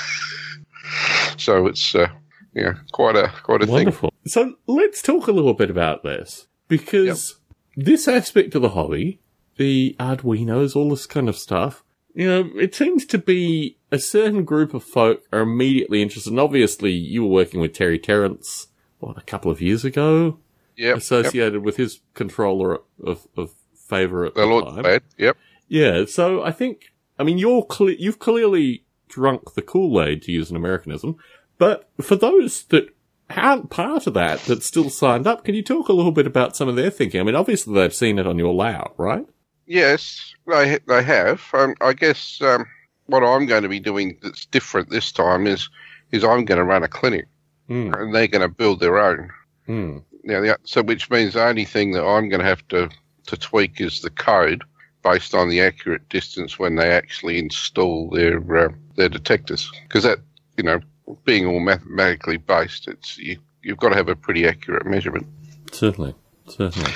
so it's uh, yeah quite a quite a thing. Wonderful. So let's talk a little bit about this because this aspect of the hobby, the Arduinos, all this kind of stuff, you know, it seems to be a certain group of folk are immediately interested. And obviously, you were working with Terry Terrence, what, a couple of years ago, Yep, yep. associated with his controller of, of favour at The the Lord time. Bad. Yep. Yeah, so I think, I mean, you're cle- you've clearly drunk the Kool-Aid, to use an Americanism, but for those that aren't part of that, that still signed up, can you talk a little bit about some of their thinking? I mean, obviously they've seen it on your layout, right? Yes, they they have. Um, I guess um, what I'm going to be doing that's different this time is is I'm going to run a clinic, Hmm. and they're going to build their own. Hmm. Now, the, so which means the only thing that I'm going to have to to tweak is the code based on the accurate distance when they actually install their uh, their detectors, because that you know being all mathematically based, it's you you've got to have a pretty accurate measurement. Certainly. Certainly.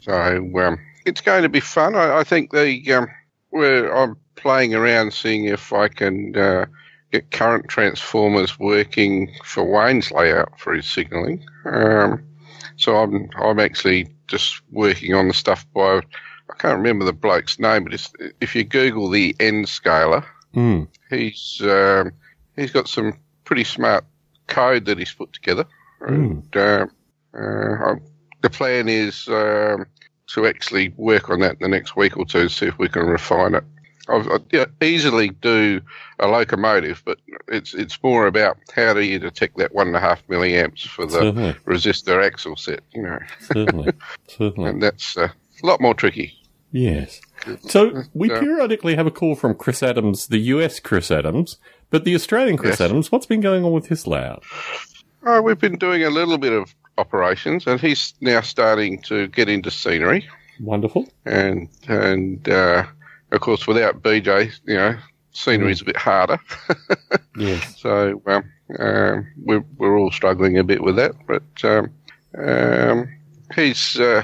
So um, it's going to be fun. I, I think the um, where I'm playing around, seeing if I can uh, get current transformers working for Wayne's layout for his signalling. Um, so I'm I'm actually just working on the stuff by I can't remember the bloke's name, but it's, if you Google the N scaler, Hmm. he's um, he's got some pretty smart code that he's put together, and uh, uh, um, the plan is um, to actually work on that in the next week or two, and see if we can refine it. I've, I easily do a locomotive, but it's it's more about how do you detect that one and a half milliamps for the Certainly. resistor axle set, you know, Certainly. Certainly. and that's uh, a lot more tricky. Yes. So we periodically have a call from Chris Adams, the US Chris Adams, but the Australian Chris Yes. Adams, what's been going on with his layout? Oh, we've been doing a little bit of operations, and he's now starting to get into scenery. Wonderful. and and uh, of course without BJ, you know, scenery scenery's a bit harder. Yes. so um, um, we're we're all struggling a bit with that, but um, um, he's uh,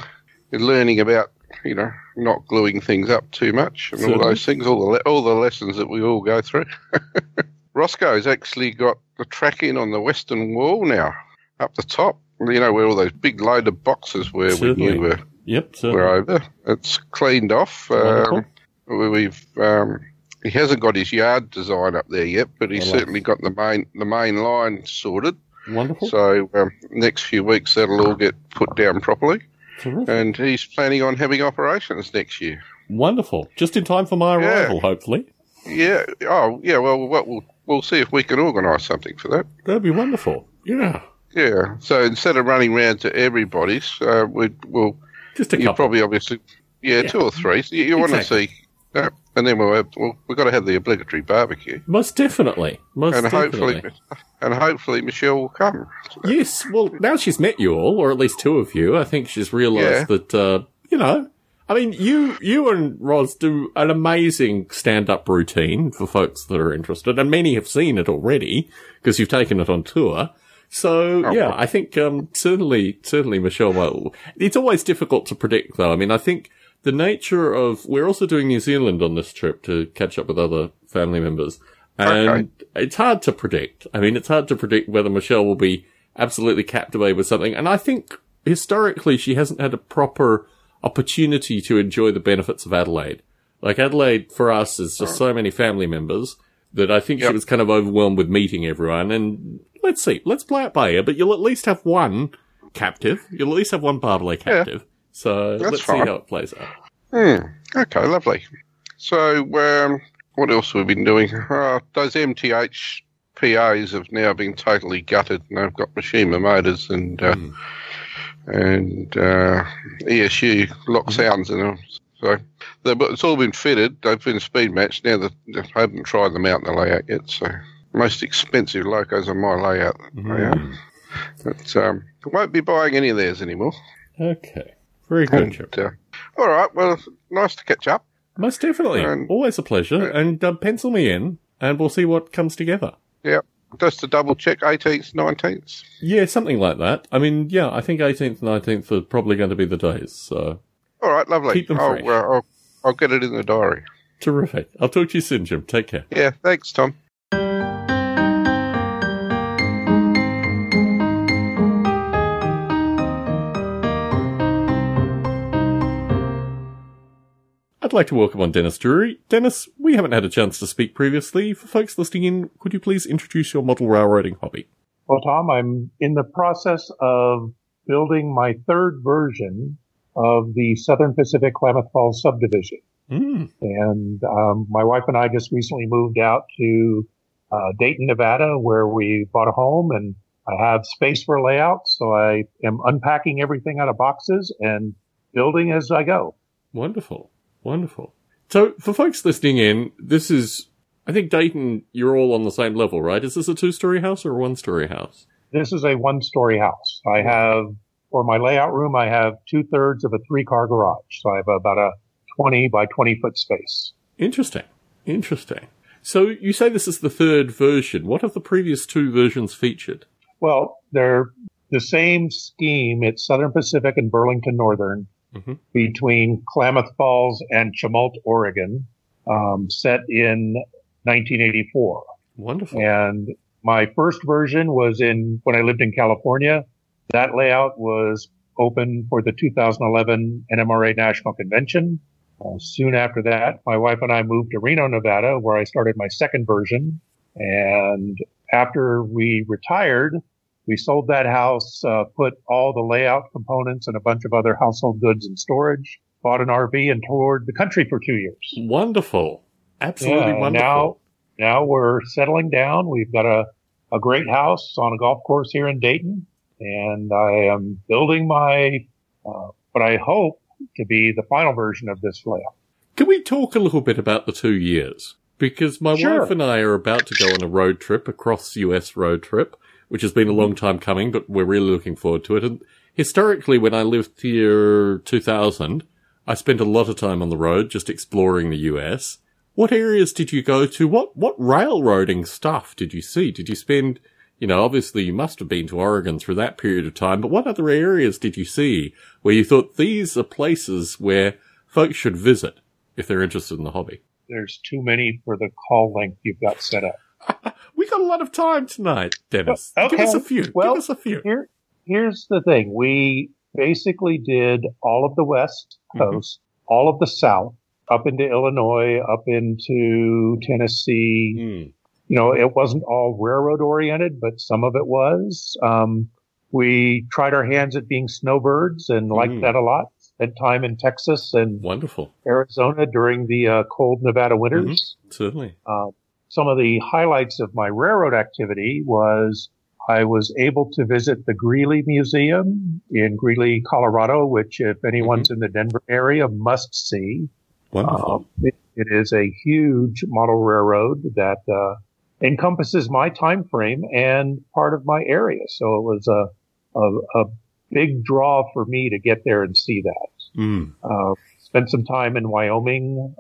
learning about you know not gluing things up too much and all those things, all the le- all the lessons that we all go through. Roscoe's actually got the track in on the western wall now, up the top. You know where all those big loaded boxes were when Certainly. you were Yep. Certainly. we're over. It's cleaned off. Um, we- we've um, he hasn't got his yard design up there yet, but he's like- certainly got the main the main line sorted. Wonderful. So um, next few weeks that'll all get put down properly, Terrific. and he's planning on having operations next year. Wonderful. Just in time for my Yeah. arrival, hopefully. Yeah. Oh, yeah. Well, we'll we'll see if we can organise something for that. That'd be wonderful. Yeah. Yeah. So instead of running round to everybody's, uh, we, we'll Just a couple. you probably obviously yeah, Yeah. two or three. So you, you want to see, yeah, and then we'll have, we'll, we've got to have the obligatory barbecue. Most definitely. Most and definitely. hopefully, and hopefully Michelle will come. Yes. Well, now she's met you all, or at least two of you, I think she's realised Yeah. that, uh, you know, I mean, you, you and Roz do an amazing stand-up routine for folks that are interested, and many have seen it already because you've taken it on tour. So Oh, yeah, well. I think um, certainly, certainly Michelle. Will. It's always difficult to predict, though. I mean, I think the nature of we're also doing New Zealand on this trip to catch up with other family members, and it's hard to predict. I mean, it's hard to predict whether Michelle will be absolutely captivated with something, and I think historically she hasn't had a proper opportunity to enjoy the benefits of Adelaide. Like Adelaide for us is just so many family members that I think she was kind of overwhelmed with meeting everyone. And let's see. Let's play it by ear, but you'll at least have one captive. You'll at least have one Barbalet captive. So That's let's fine. see how it plays out. Hmm. Okay, lovely. So, um, what else have we been doing? Uh, those MTH PAs have now been totally gutted, and they've got Mashima motors and uh, and uh, ESU LokSounds in them. So, they've- it's all been fitted. They've been speed matched. Now that they haven't tried them out in the layout yet. So, most expensive locos on my layout. layout. But um, won't be buying any of theirs anymore. Okay. Very good, And, uh, all right. Well, nice to catch up. Most definitely. and- Always a pleasure. And uh, pencil me in, and we'll see what comes together. Yeah. Just to double check, 18th, 19th. Yeah, something like that. I mean, yeah, I think 18th, 19th are probably going to be the days. So All right, lovely. Keep them I'll, fresh. uh, I'll, I'll get it in the diary. terrific. I'll talk to you soon, Jim. Take care. Yeah, thanks, Tom. I'd like to welcome on Dennis Drury. Dennis, we haven't had a chance to speak previously. For folks listening in, could you please introduce your model railroading hobby? Well, Tom, I'm in the process of building my third version of the Southern Pacific Klamath Falls subdivision. Mm, And um, my wife and I just recently moved out to uh, Dayton, Nevada, where we bought a home and I have space for layout. So I am unpacking everything out of boxes and building as I go. wonderful. Wonderful. So, for folks listening in, this is, I think Dayton, you're all on the same level, right? Is this a two story house or a one story house? This is a one story house. I have, for my layout room, I have two thirds of a three car garage. So I have about a 20 by 20 foot space. Interesting. Interesting. So, you say this is the third version. What have the previous two versions featured? Well, they're the same scheme. It's Southern Pacific and Burlington Northern Mhm. between Klamath Falls and Chemult, Oregon, um, set in 1984. Wonderful. And my first version was in when I lived in California. That layout was open for the 2011 NMRA National Convention. Uh, soon after that, my wife and I moved to Reno, Nevada, where I started my second version. And after we retired, we sold that house, uh, put all the layout components and a bunch of other household goods in storage, bought an RV and toured the country for two years. Wonderful. Absolutely Yeah, wonderful. Now, now we're settling down. We've got a, a great house on a golf course here in Dayton, and I am building my, uh, what I hope to be the final version of this layout. Can we talk a little bit about the two years? Because my Sure. wife and I are about to go on a road trip, a cross US road trip, which has been a long mm-hmm. time coming, but we're really looking forward to it. And historically, when I lived here 2000, I spent a lot of time on the road just exploring the US. What areas did you go to? What, what railroading stuff did you see? Did you spend, you know, obviously you must have been to Oregon through that period of time, but what other areas did you see where you thought these are places where folks should visit if they're interested in the hobby? There's too many for the call length you've got set up. We got a lot of time tonight, Dennis. Give us a few. Well, Give us a few. Here, here's the thing. We basically did all of the West Mhm. Coast, all of the South, up into Illinois, up into Tennessee, Mm. you know, it wasn't all railroad oriented, but some of it was. Um, we tried our hands at being snowbirds and liked Mm. that a lot. Spent time in Texas and Wonderful. Arizona during the uh, cold Nevada winters. Certainly. Uh, some of the highlights of my railroad activity was I was able to visit the Greeley Museum in Greeley, Colorado, which if anyone's in the Denver area must see. Wonderful. Um, it, it is a huge model railroad that uh, encompasses my time frame and part of my area. So it was a, a, a big draw for me to get there and see that. Mm. Uh, spent some time in Wyoming.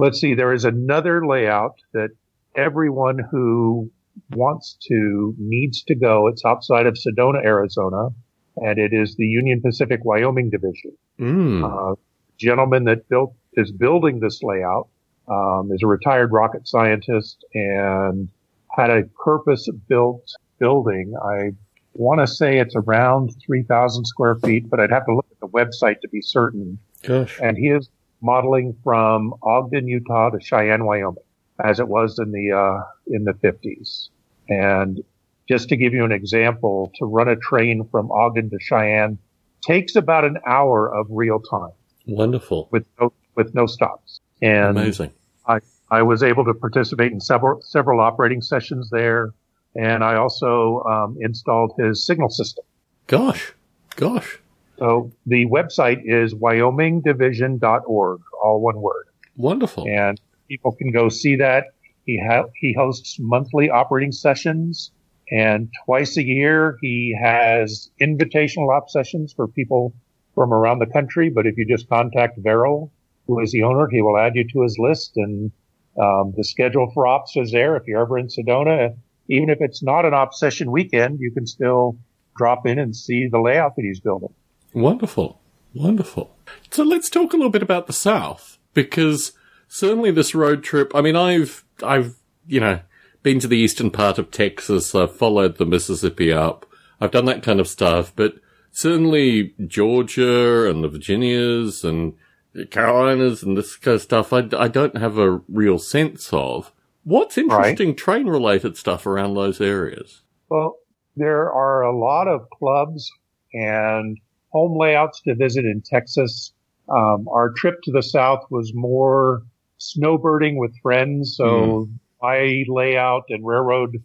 Let's see, there is another layout that everyone who wants to needs to go. It's outside of Sedona, Arizona, and it is the Union Pacific Wyoming Division Mm. uh, gentleman that built is building this layout um, is a retired rocket scientist and had a purpose-built building. I want to say it's around 3,000 square feet, but I'd have to look at the website to be certain. Gosh. And he is modeling from Ogden, Utah to Cheyenne, Wyoming, as it was in the uh, in the 50s. And just to give you an example, to run a train from Ogden to Cheyenne takes about an hour of real time. Wonderful. With no, with no stops. And Amazing. I, I was able to participate in several, several operating sessions there. And I also um, installed his signal system. Gosh, gosh. So the website is wyomingdivision.org, all one word. Wonderful. And people can go see that. He ha- he hosts monthly operating sessions, and twice a year he has invitational op sessions for people from around the country. But if you just contact Verrill, who is the owner, he will add you to his list, and um, the schedule for ops is there. If you're ever in Sedona, even if it's not an op session weekend, you can still drop in and see the layout that he's building. Wonderful. Wonderful. So let's talk a little bit about the South because certainly this road trip, I mean, I've, I've, you know, been to the eastern part of Texas. I've followed the Mississippi up. I've done that kind of stuff, but certainly Georgia and the Virginias and the Carolinas and this kind of stuff, I, I don't have a real sense of. What's interesting right. train related stuff around those areas? Well, there are a lot of clubs and home layouts to visit in Texas. Um, our trip to the south was more snowbirding with friends. So mm. my layout and railroad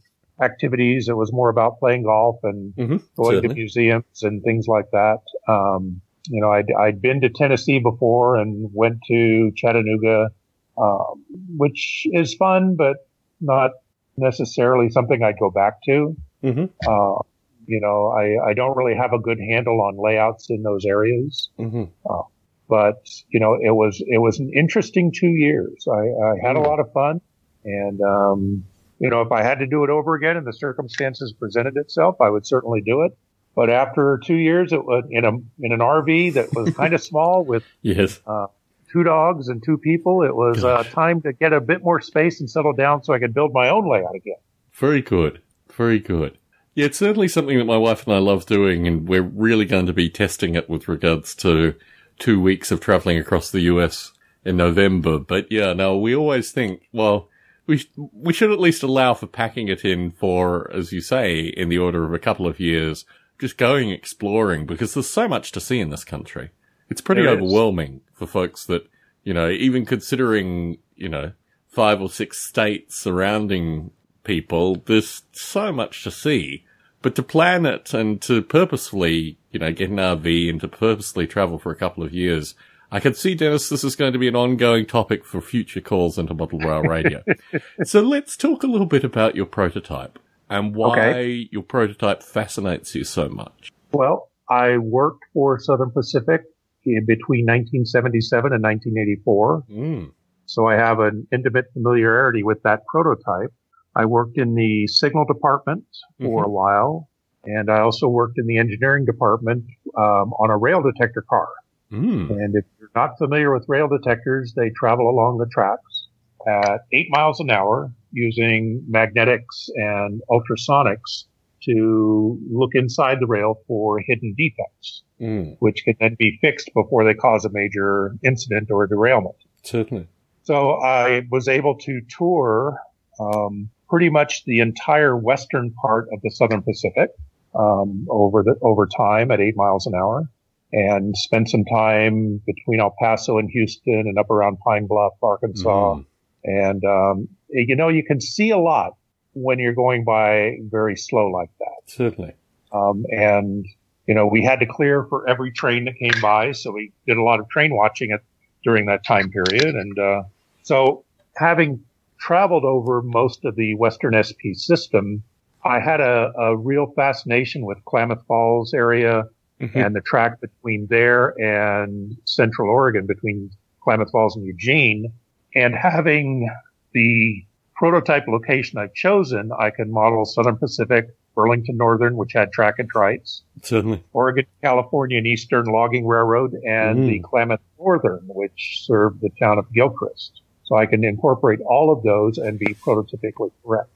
activities, it was more about playing golf and mm-hmm. going Certainly. to museums and things like that. Um, you know, I'd, I'd been to Tennessee before and went to Chattanooga, um, which is fun, but not necessarily something I'd go back to. Mm-hmm. Uh, you know, I, I don't really have a good handle on layouts in those areas. Mm-hmm. Uh, but you know, it was it was an interesting two years. I, I had a mm. lot of fun, and um, you know, if I had to do it over again and the circumstances presented itself, I would certainly do it. But after two years, it was in a in an RV that was kind of small with yes. Uh, two dogs and two people. It was uh, time to get a bit more space and settle down so I could build my own layout again. Very good, very good. Yeah, it's certainly something that my wife and I love doing, and we're really going to be testing it with regards to two weeks of traveling across the US in November. But yeah, no, we always think, well, we we should at least allow for packing it in for, as you say, in the order of a couple of years, just going exploring because there's so much to see in this country. It's pretty there overwhelming is. for folks that you know, even considering you know five or six states surrounding people. There's so much to see. But to plan it and to purposefully, you know, get an RV and to purposely travel for a couple of years, I can see, Dennis, this is going to be an ongoing topic for future calls into Model Rail Radio. so let's talk a little bit about your prototype and why okay. your prototype fascinates you so much. Well, I worked for Southern Pacific in between 1977 and 1984. Mm. So I have an intimate familiarity with that prototype. I worked in the signal department for mm-hmm. a while, and I also worked in the engineering department um, on a rail detector car. Mm. And if you're not familiar with rail detectors, they travel along the tracks at eight miles an hour using magnetics and ultrasonics to look inside the rail for hidden defects, mm. which can then be fixed before they cause a major incident or derailment. Certainly. So I was able to tour um, pretty much the entire western part of the Southern Pacific um, over the over time at eight miles an hour, and spent some time between El Paso and Houston and up around Pine Bluff, Arkansas. Mm. And um, you know, you can see a lot when you're going by very slow like that. Certainly. Um, and you know, we had to clear for every train that came by, so we did a lot of train watching it during that time period. And uh, so, having traveled over most of the Western SP system, I had a, a real fascination with Klamath Falls area mm-hmm. and the track between there and Central Oregon, between Klamath Falls and Eugene. And having the prototype location I've chosen, I can model Southern Pacific, Burlington Northern, which had trackage rights. Certainly. Oregon, California, and Eastern Logging Railroad, and mm. the Klamath Northern, which served the town of Gilchrist. So I can incorporate all of those and be prototypically correct.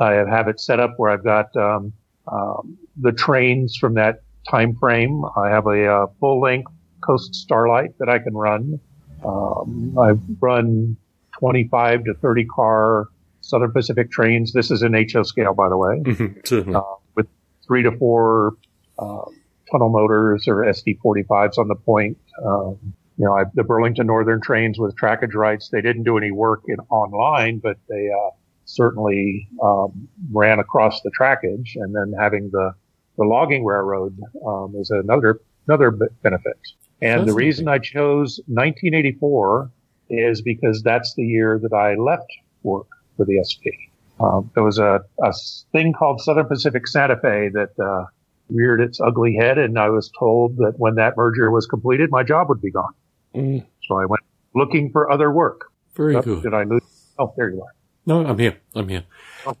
I have it set up where I've got um, um, the trains from that time frame. I have a, uh, full length Coast Starlight that I can run. Um, I've run 25 to 30 car Southern Pacific trains. This is an HO scale, by the way, Certainly. uh, with three to four uh, tunnel motors or SD45s on the point. Um, you know, I, the Burlington Northern trains with trackage rights, they didn't do any work in online, but they uh, certainly um, ran across the trackage. And then having the, the logging railroad um, is another another b- benefit. And the reason I chose 1984 is because that's the year that I left work for the SP. Um, there was a, a thing called Southern Pacific Santa Fe that uh, reared its ugly head, and I was told that when that merger was completed, my job would be gone. Mm, So I went looking for other work. very Oh, good. Did I lose? Oh, there you are. No, I'm here. I'm here.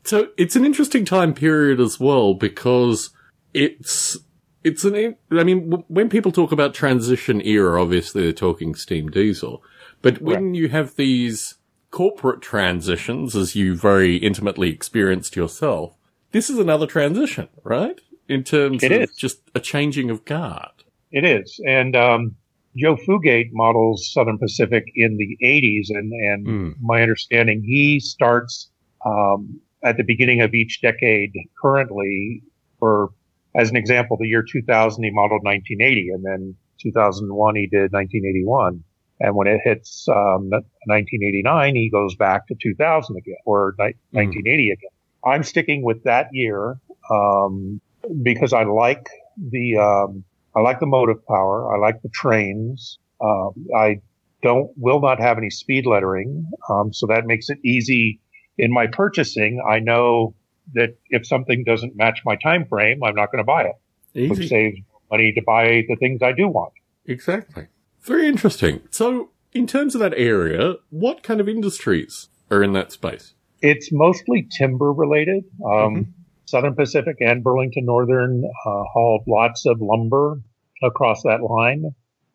So it's an interesting time period as well because it's it's an. I mean, when people talk about transition era, obviously they're talking steam diesel, but when you have these corporate transitions, as you very intimately experienced yourself, this is another transition, right? In terms It of is. just a changing of guard. It is. And um, Joe Fugate models Southern Pacific in the 80s. And, and Mm. my understanding, he starts um, at the beginning of each decade currently. For, as an example, the year 2000, he modeled 1980. And then 2001, he did 1981. And when it hits um, 1989, he goes back to 2000 again, or ni- 1980 again. I'm sticking with that year um, because I like the um, I like the motive power. I like the trains. Um, I don't will not have any speed lettering, um, so that makes it easy in my purchasing. I know that if something doesn't match my time frame, I'm not going to buy it, which saves money to buy the things I do want. Exactly. Very interesting. So, in terms of that area, what kind of industries are in that space? It's mostly timber related. Um, Southern Pacific and Burlington Northern uh, hauled lots of lumber across that line.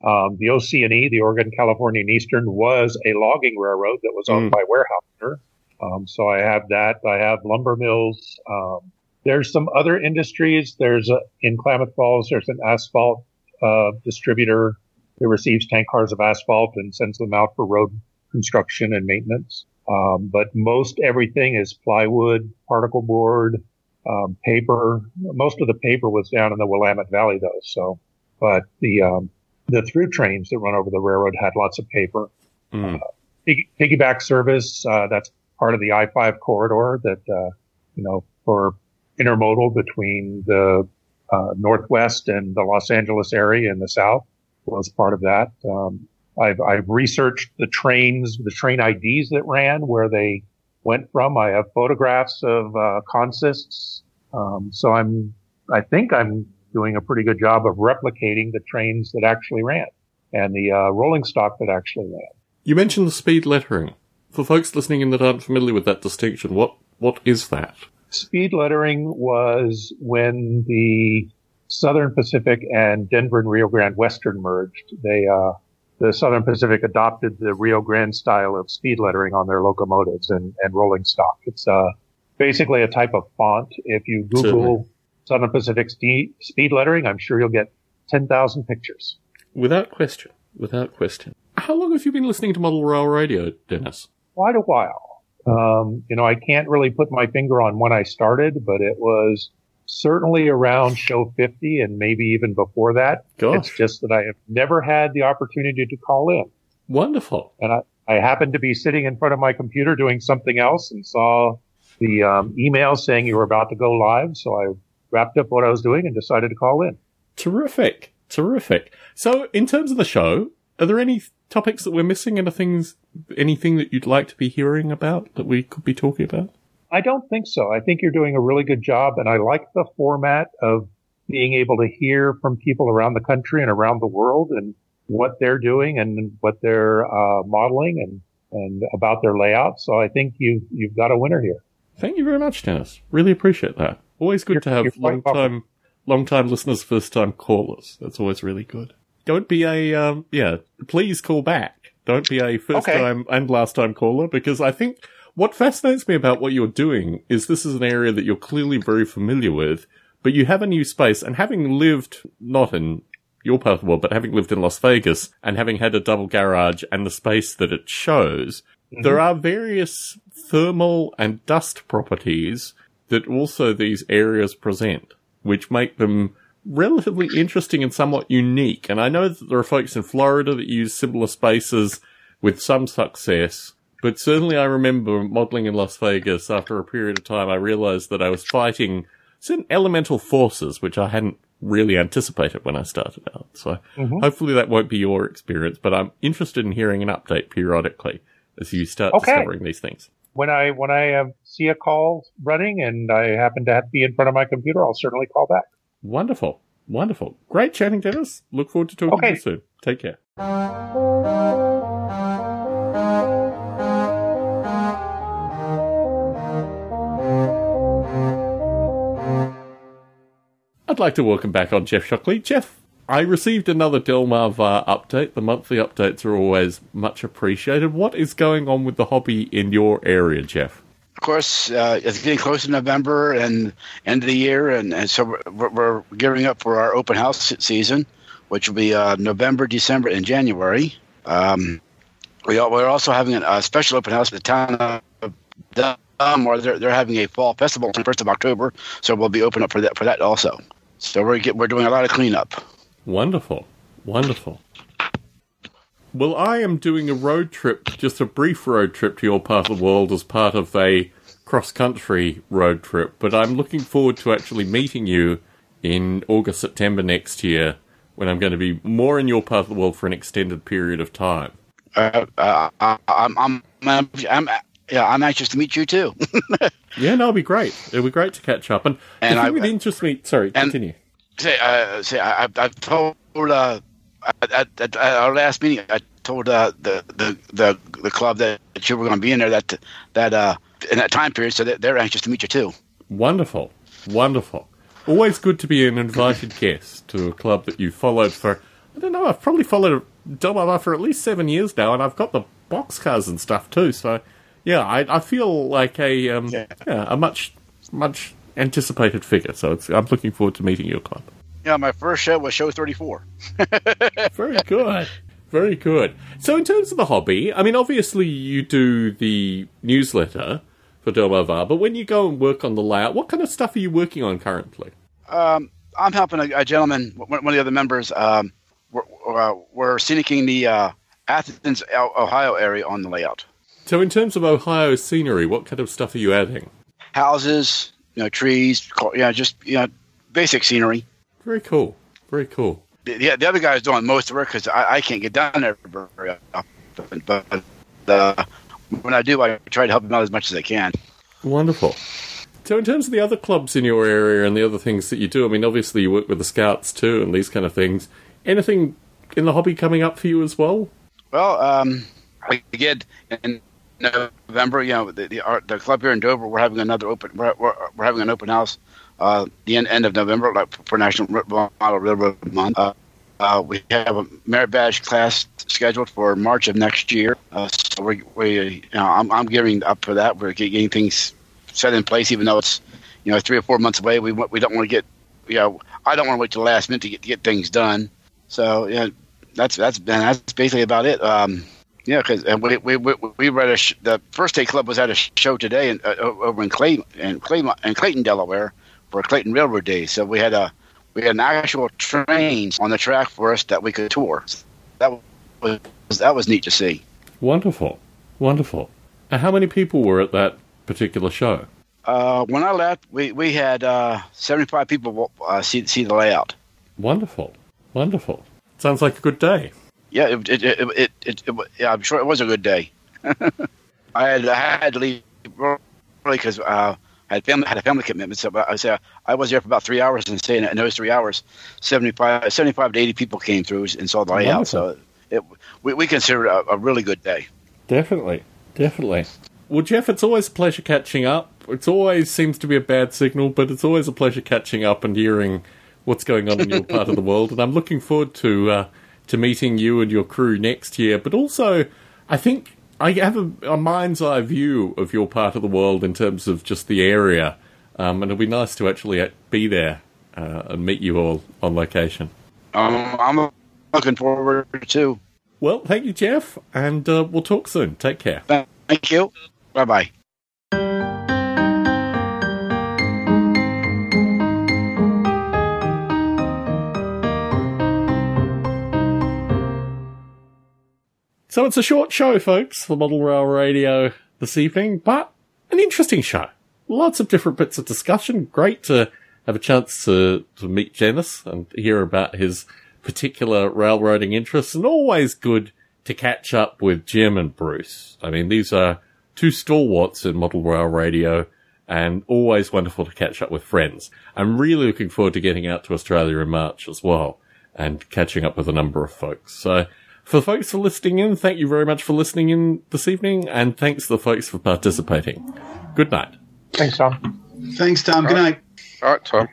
Um, the OC&E, the Oregon, California, and Eastern, was a logging railroad that was owned Mm. by Weyerhaeuser. Um, so I have that. I have lumber mills. Um, there's some other industries. There's a, in Klamath Falls. There's an asphalt uh, distributor that receives tank cars of asphalt and sends them out for road construction and maintenance. Um, but most everything is plywood, particle board, um, paper. Most of the paper was down in the Willamette Valley, though. So, but the um, the through trains that run over the railroad had lots of paper. Mm. Piggy, piggyback service. Uh, that's part of the I-5 corridor that uh, you know for intermodal between the uh, northwest and the Los Angeles area in the south was part of that. Um, I've, I've researched the trains, the train IDs that ran, where they went from. I have photographs of uh, consists. Um, so I'm, I think I'm doing a pretty good job of replicating the trains that actually ran and the uh, rolling stock that actually ran. You mentioned the speed lettering. For folks listening in that aren't familiar with that distinction, what what is that? Speed lettering was when the Southern Pacific and Denver and Rio Grande Western merged. They, uh, the Southern Pacific adopted the Rio Grande style of speed lettering on their locomotives and, and rolling stock. It's, uh, basically a type of font. If you Google Certainly. Southern Pacific speed lettering, I'm sure you'll get 10,000 pictures. Without question. Without question. How long have you been listening to Model Rail Radio, Dennis? quite a while. Um, you know, I can't really put my finger on when I started, but it was certainly around show 50 and maybe even before that. Gosh. It's just that I have never had the opportunity to call in. Wonderful. And I, I happened to be sitting in front of my computer doing something else and saw the um, email saying you were about to go live. So I wrapped up what I was doing and decided to call in. Terrific. Terrific. So, in terms of the show, are there any topics that we're missing? Anything, anything that you'd like to be hearing about that we could be talking about? I don't think so. I think you're doing a really good job, and I like the format of being able to hear from people around the country and around the world and what they're doing and what they're uh, modeling and and about their layout. So I think you you've got a winner here. Thank you very much, Dennis. Really appreciate that. Always good You're- to have long time, long time listeners, first time callers. That's always really good. Don't be a, um, yeah, please call back. Don't be a first Okay. time and last time caller because I think what fascinates me about what you're doing is this is an area that you're clearly very familiar with, but you have a new space and having lived not in your part of the world, but having lived in Las Vegas and having had a double garage and the space that it shows, mm-hmm. there are various thermal and dust properties that also these areas present, which make them relatively interesting and somewhat unique. And I know that there are folks in Florida that use similar spaces with some success, but certainly I remember modeling in Las Vegas after a period of time, I realized that I was fighting certain elemental forces, which I hadn't really anticipated when I started out. So mm-hmm. hopefully that won't be your experience, but I'm interested in hearing an update periodically as you start okay. discovering these things. When I when I uh, see a call running and I happen to have to be in front of my computer, I'll certainly call back. Wonderful, wonderful, great chatting, Dennis. Look forward to talking okay. to you soon. Take care. Like to welcome back on Jeff Shockley. Jeff, I received another Delmarva update. The monthly updates are always much appreciated. What is going on with the hobby in your area, Jeff? Of course, uh, it's getting close to November and end of the year, and, and so we're, we're, gearing up for our open house season, which will be uh, November, December, and January. Um, we are, we're also having a special open house at the town of Dum, where they're, they're having a fall festival on the first of October, so we'll be open up for that for that also. So we're get, we're doing a lot of cleanup. Wonderful, wonderful. Well, I am doing a road trip, just a brief road trip to your part of the world as part of a cross country road trip. But I'm looking forward to actually meeting you in August, September next year when I'm going to be more in your part of the world for an extended period of time. Uh, uh, I'm, I'm, I'm, I'm, yeah, I'm anxious to meet you too. yeah, no, it'll be great. It'll be great to catch up. And, and the I, that interests me, sorry, continue. Say, uh, say, I, I've told uh, at, at, at, our last meeting, I told uh, the, the the the club that, you were going to be in there that that uh, in that time period, so they're anxious to meet you too. Wonderful, wonderful. Always good to be an invited guest to a club that you followed for. I don't know. I've probably followed Delmar for at least seven years now, and I've got the boxcars and stuff too. So yeah, I, I feel like a um, yeah. yeah. a much much anticipated figure. So I'm looking forward to meeting your club. Yeah, my first show was show 34. Very good. Very good. So, in terms of the hobby, I mean, obviously you do the newsletter for Delmarva, but when you go and work on the layout, what kind of stuff are you working on currently? Um, I'm helping a, a, gentleman, one of the other members. Um, we're, uh, we're scenicking the uh, Athens, Ohio area on the layout. So, in terms of Ohio scenery, what kind of stuff are you adding? Houses, you know, trees, you know, just you know, basic scenery. Very cool. Very cool. The, the other guy is doing most of the work because I, I, can't get down there very often. But uh, when I do, I try to help him out as much as I can. Wonderful. So, in terms of the other clubs in your area and the other things that you do, I mean, obviously you work with the Scouts too and these kind of things. Anything in the hobby coming up for you as well? Well, um, again, in November, you know, the, the, our, the club here in Dover, we're having another open, we're, we're, we're having an open house uh, the end, end of November, like for National Model Railroad Month. Uh, uh, we have a merit badge class scheduled for March of next year. Uh, so we, we you know, I'm, I'm gearing up for that. We're getting things set in place, even though it's, you know, three or four months away. We we don't want to get, you know, I don't want to wait till the last minute to get to get things done. So yeah, that's that's that's basically about it. Um, yeah, because we we we, we read a sh- the first day club was at a show today in, uh, over in Clay in Clay in Clayton, Delaware, for Clayton Railroad Day. So we had a we had an actual train on the track for us that we could tour. That was that was neat to see. Wonderful, wonderful. And how many people were at that particular show? Uh, when I left, we we had uh, seventy five people uh, see see the layout. Wonderful, wonderful. Sounds like a good day. Yeah, it it it, it, it, yeah, I'm sure it was a good day. I had I had to leave early because uh, I had family had a family commitment, so I was I was there for about three hours and staying in those three hours, 75, 75 to eighty people came through and saw the layout. So it, we, we consider it a, a really good day. Definitely, definitely. Well, Jeff, it's always a pleasure catching up. It always seems to be a bad signal, but it's always a pleasure catching up and hearing what's going on in your part of the world. And I'm looking forward to uh, to meeting you and your crew next year. But also, I think I have a, a, mind's eye view of your part of the world in terms of just the area, um, and it'll be nice to actually be there uh, and meet you all on location. Um, I'm looking forward to. Well, thank you, Jeff, and uh, we'll talk soon. Take care. Thank Thank you. Bye bye. So it's a short show, folks, for Model Rail Radio this evening, but an interesting show. Lots of different bits of discussion. Great to have a chance to, to meet Dennis and hear about his particular railroading interests, and always good to catch up with Jim and Bruce. I mean, these are two stalwarts in Model Rail Radio, and always wonderful to catch up with friends. I'm really looking forward to getting out to Australia in March as well, and catching up with a number of folks. So, for the folks for listening in, thank you very much for listening in this evening, and thanks to the folks for participating. Good night. Thanks, Tom. Thanks, Tom. Good night. All right, Tom.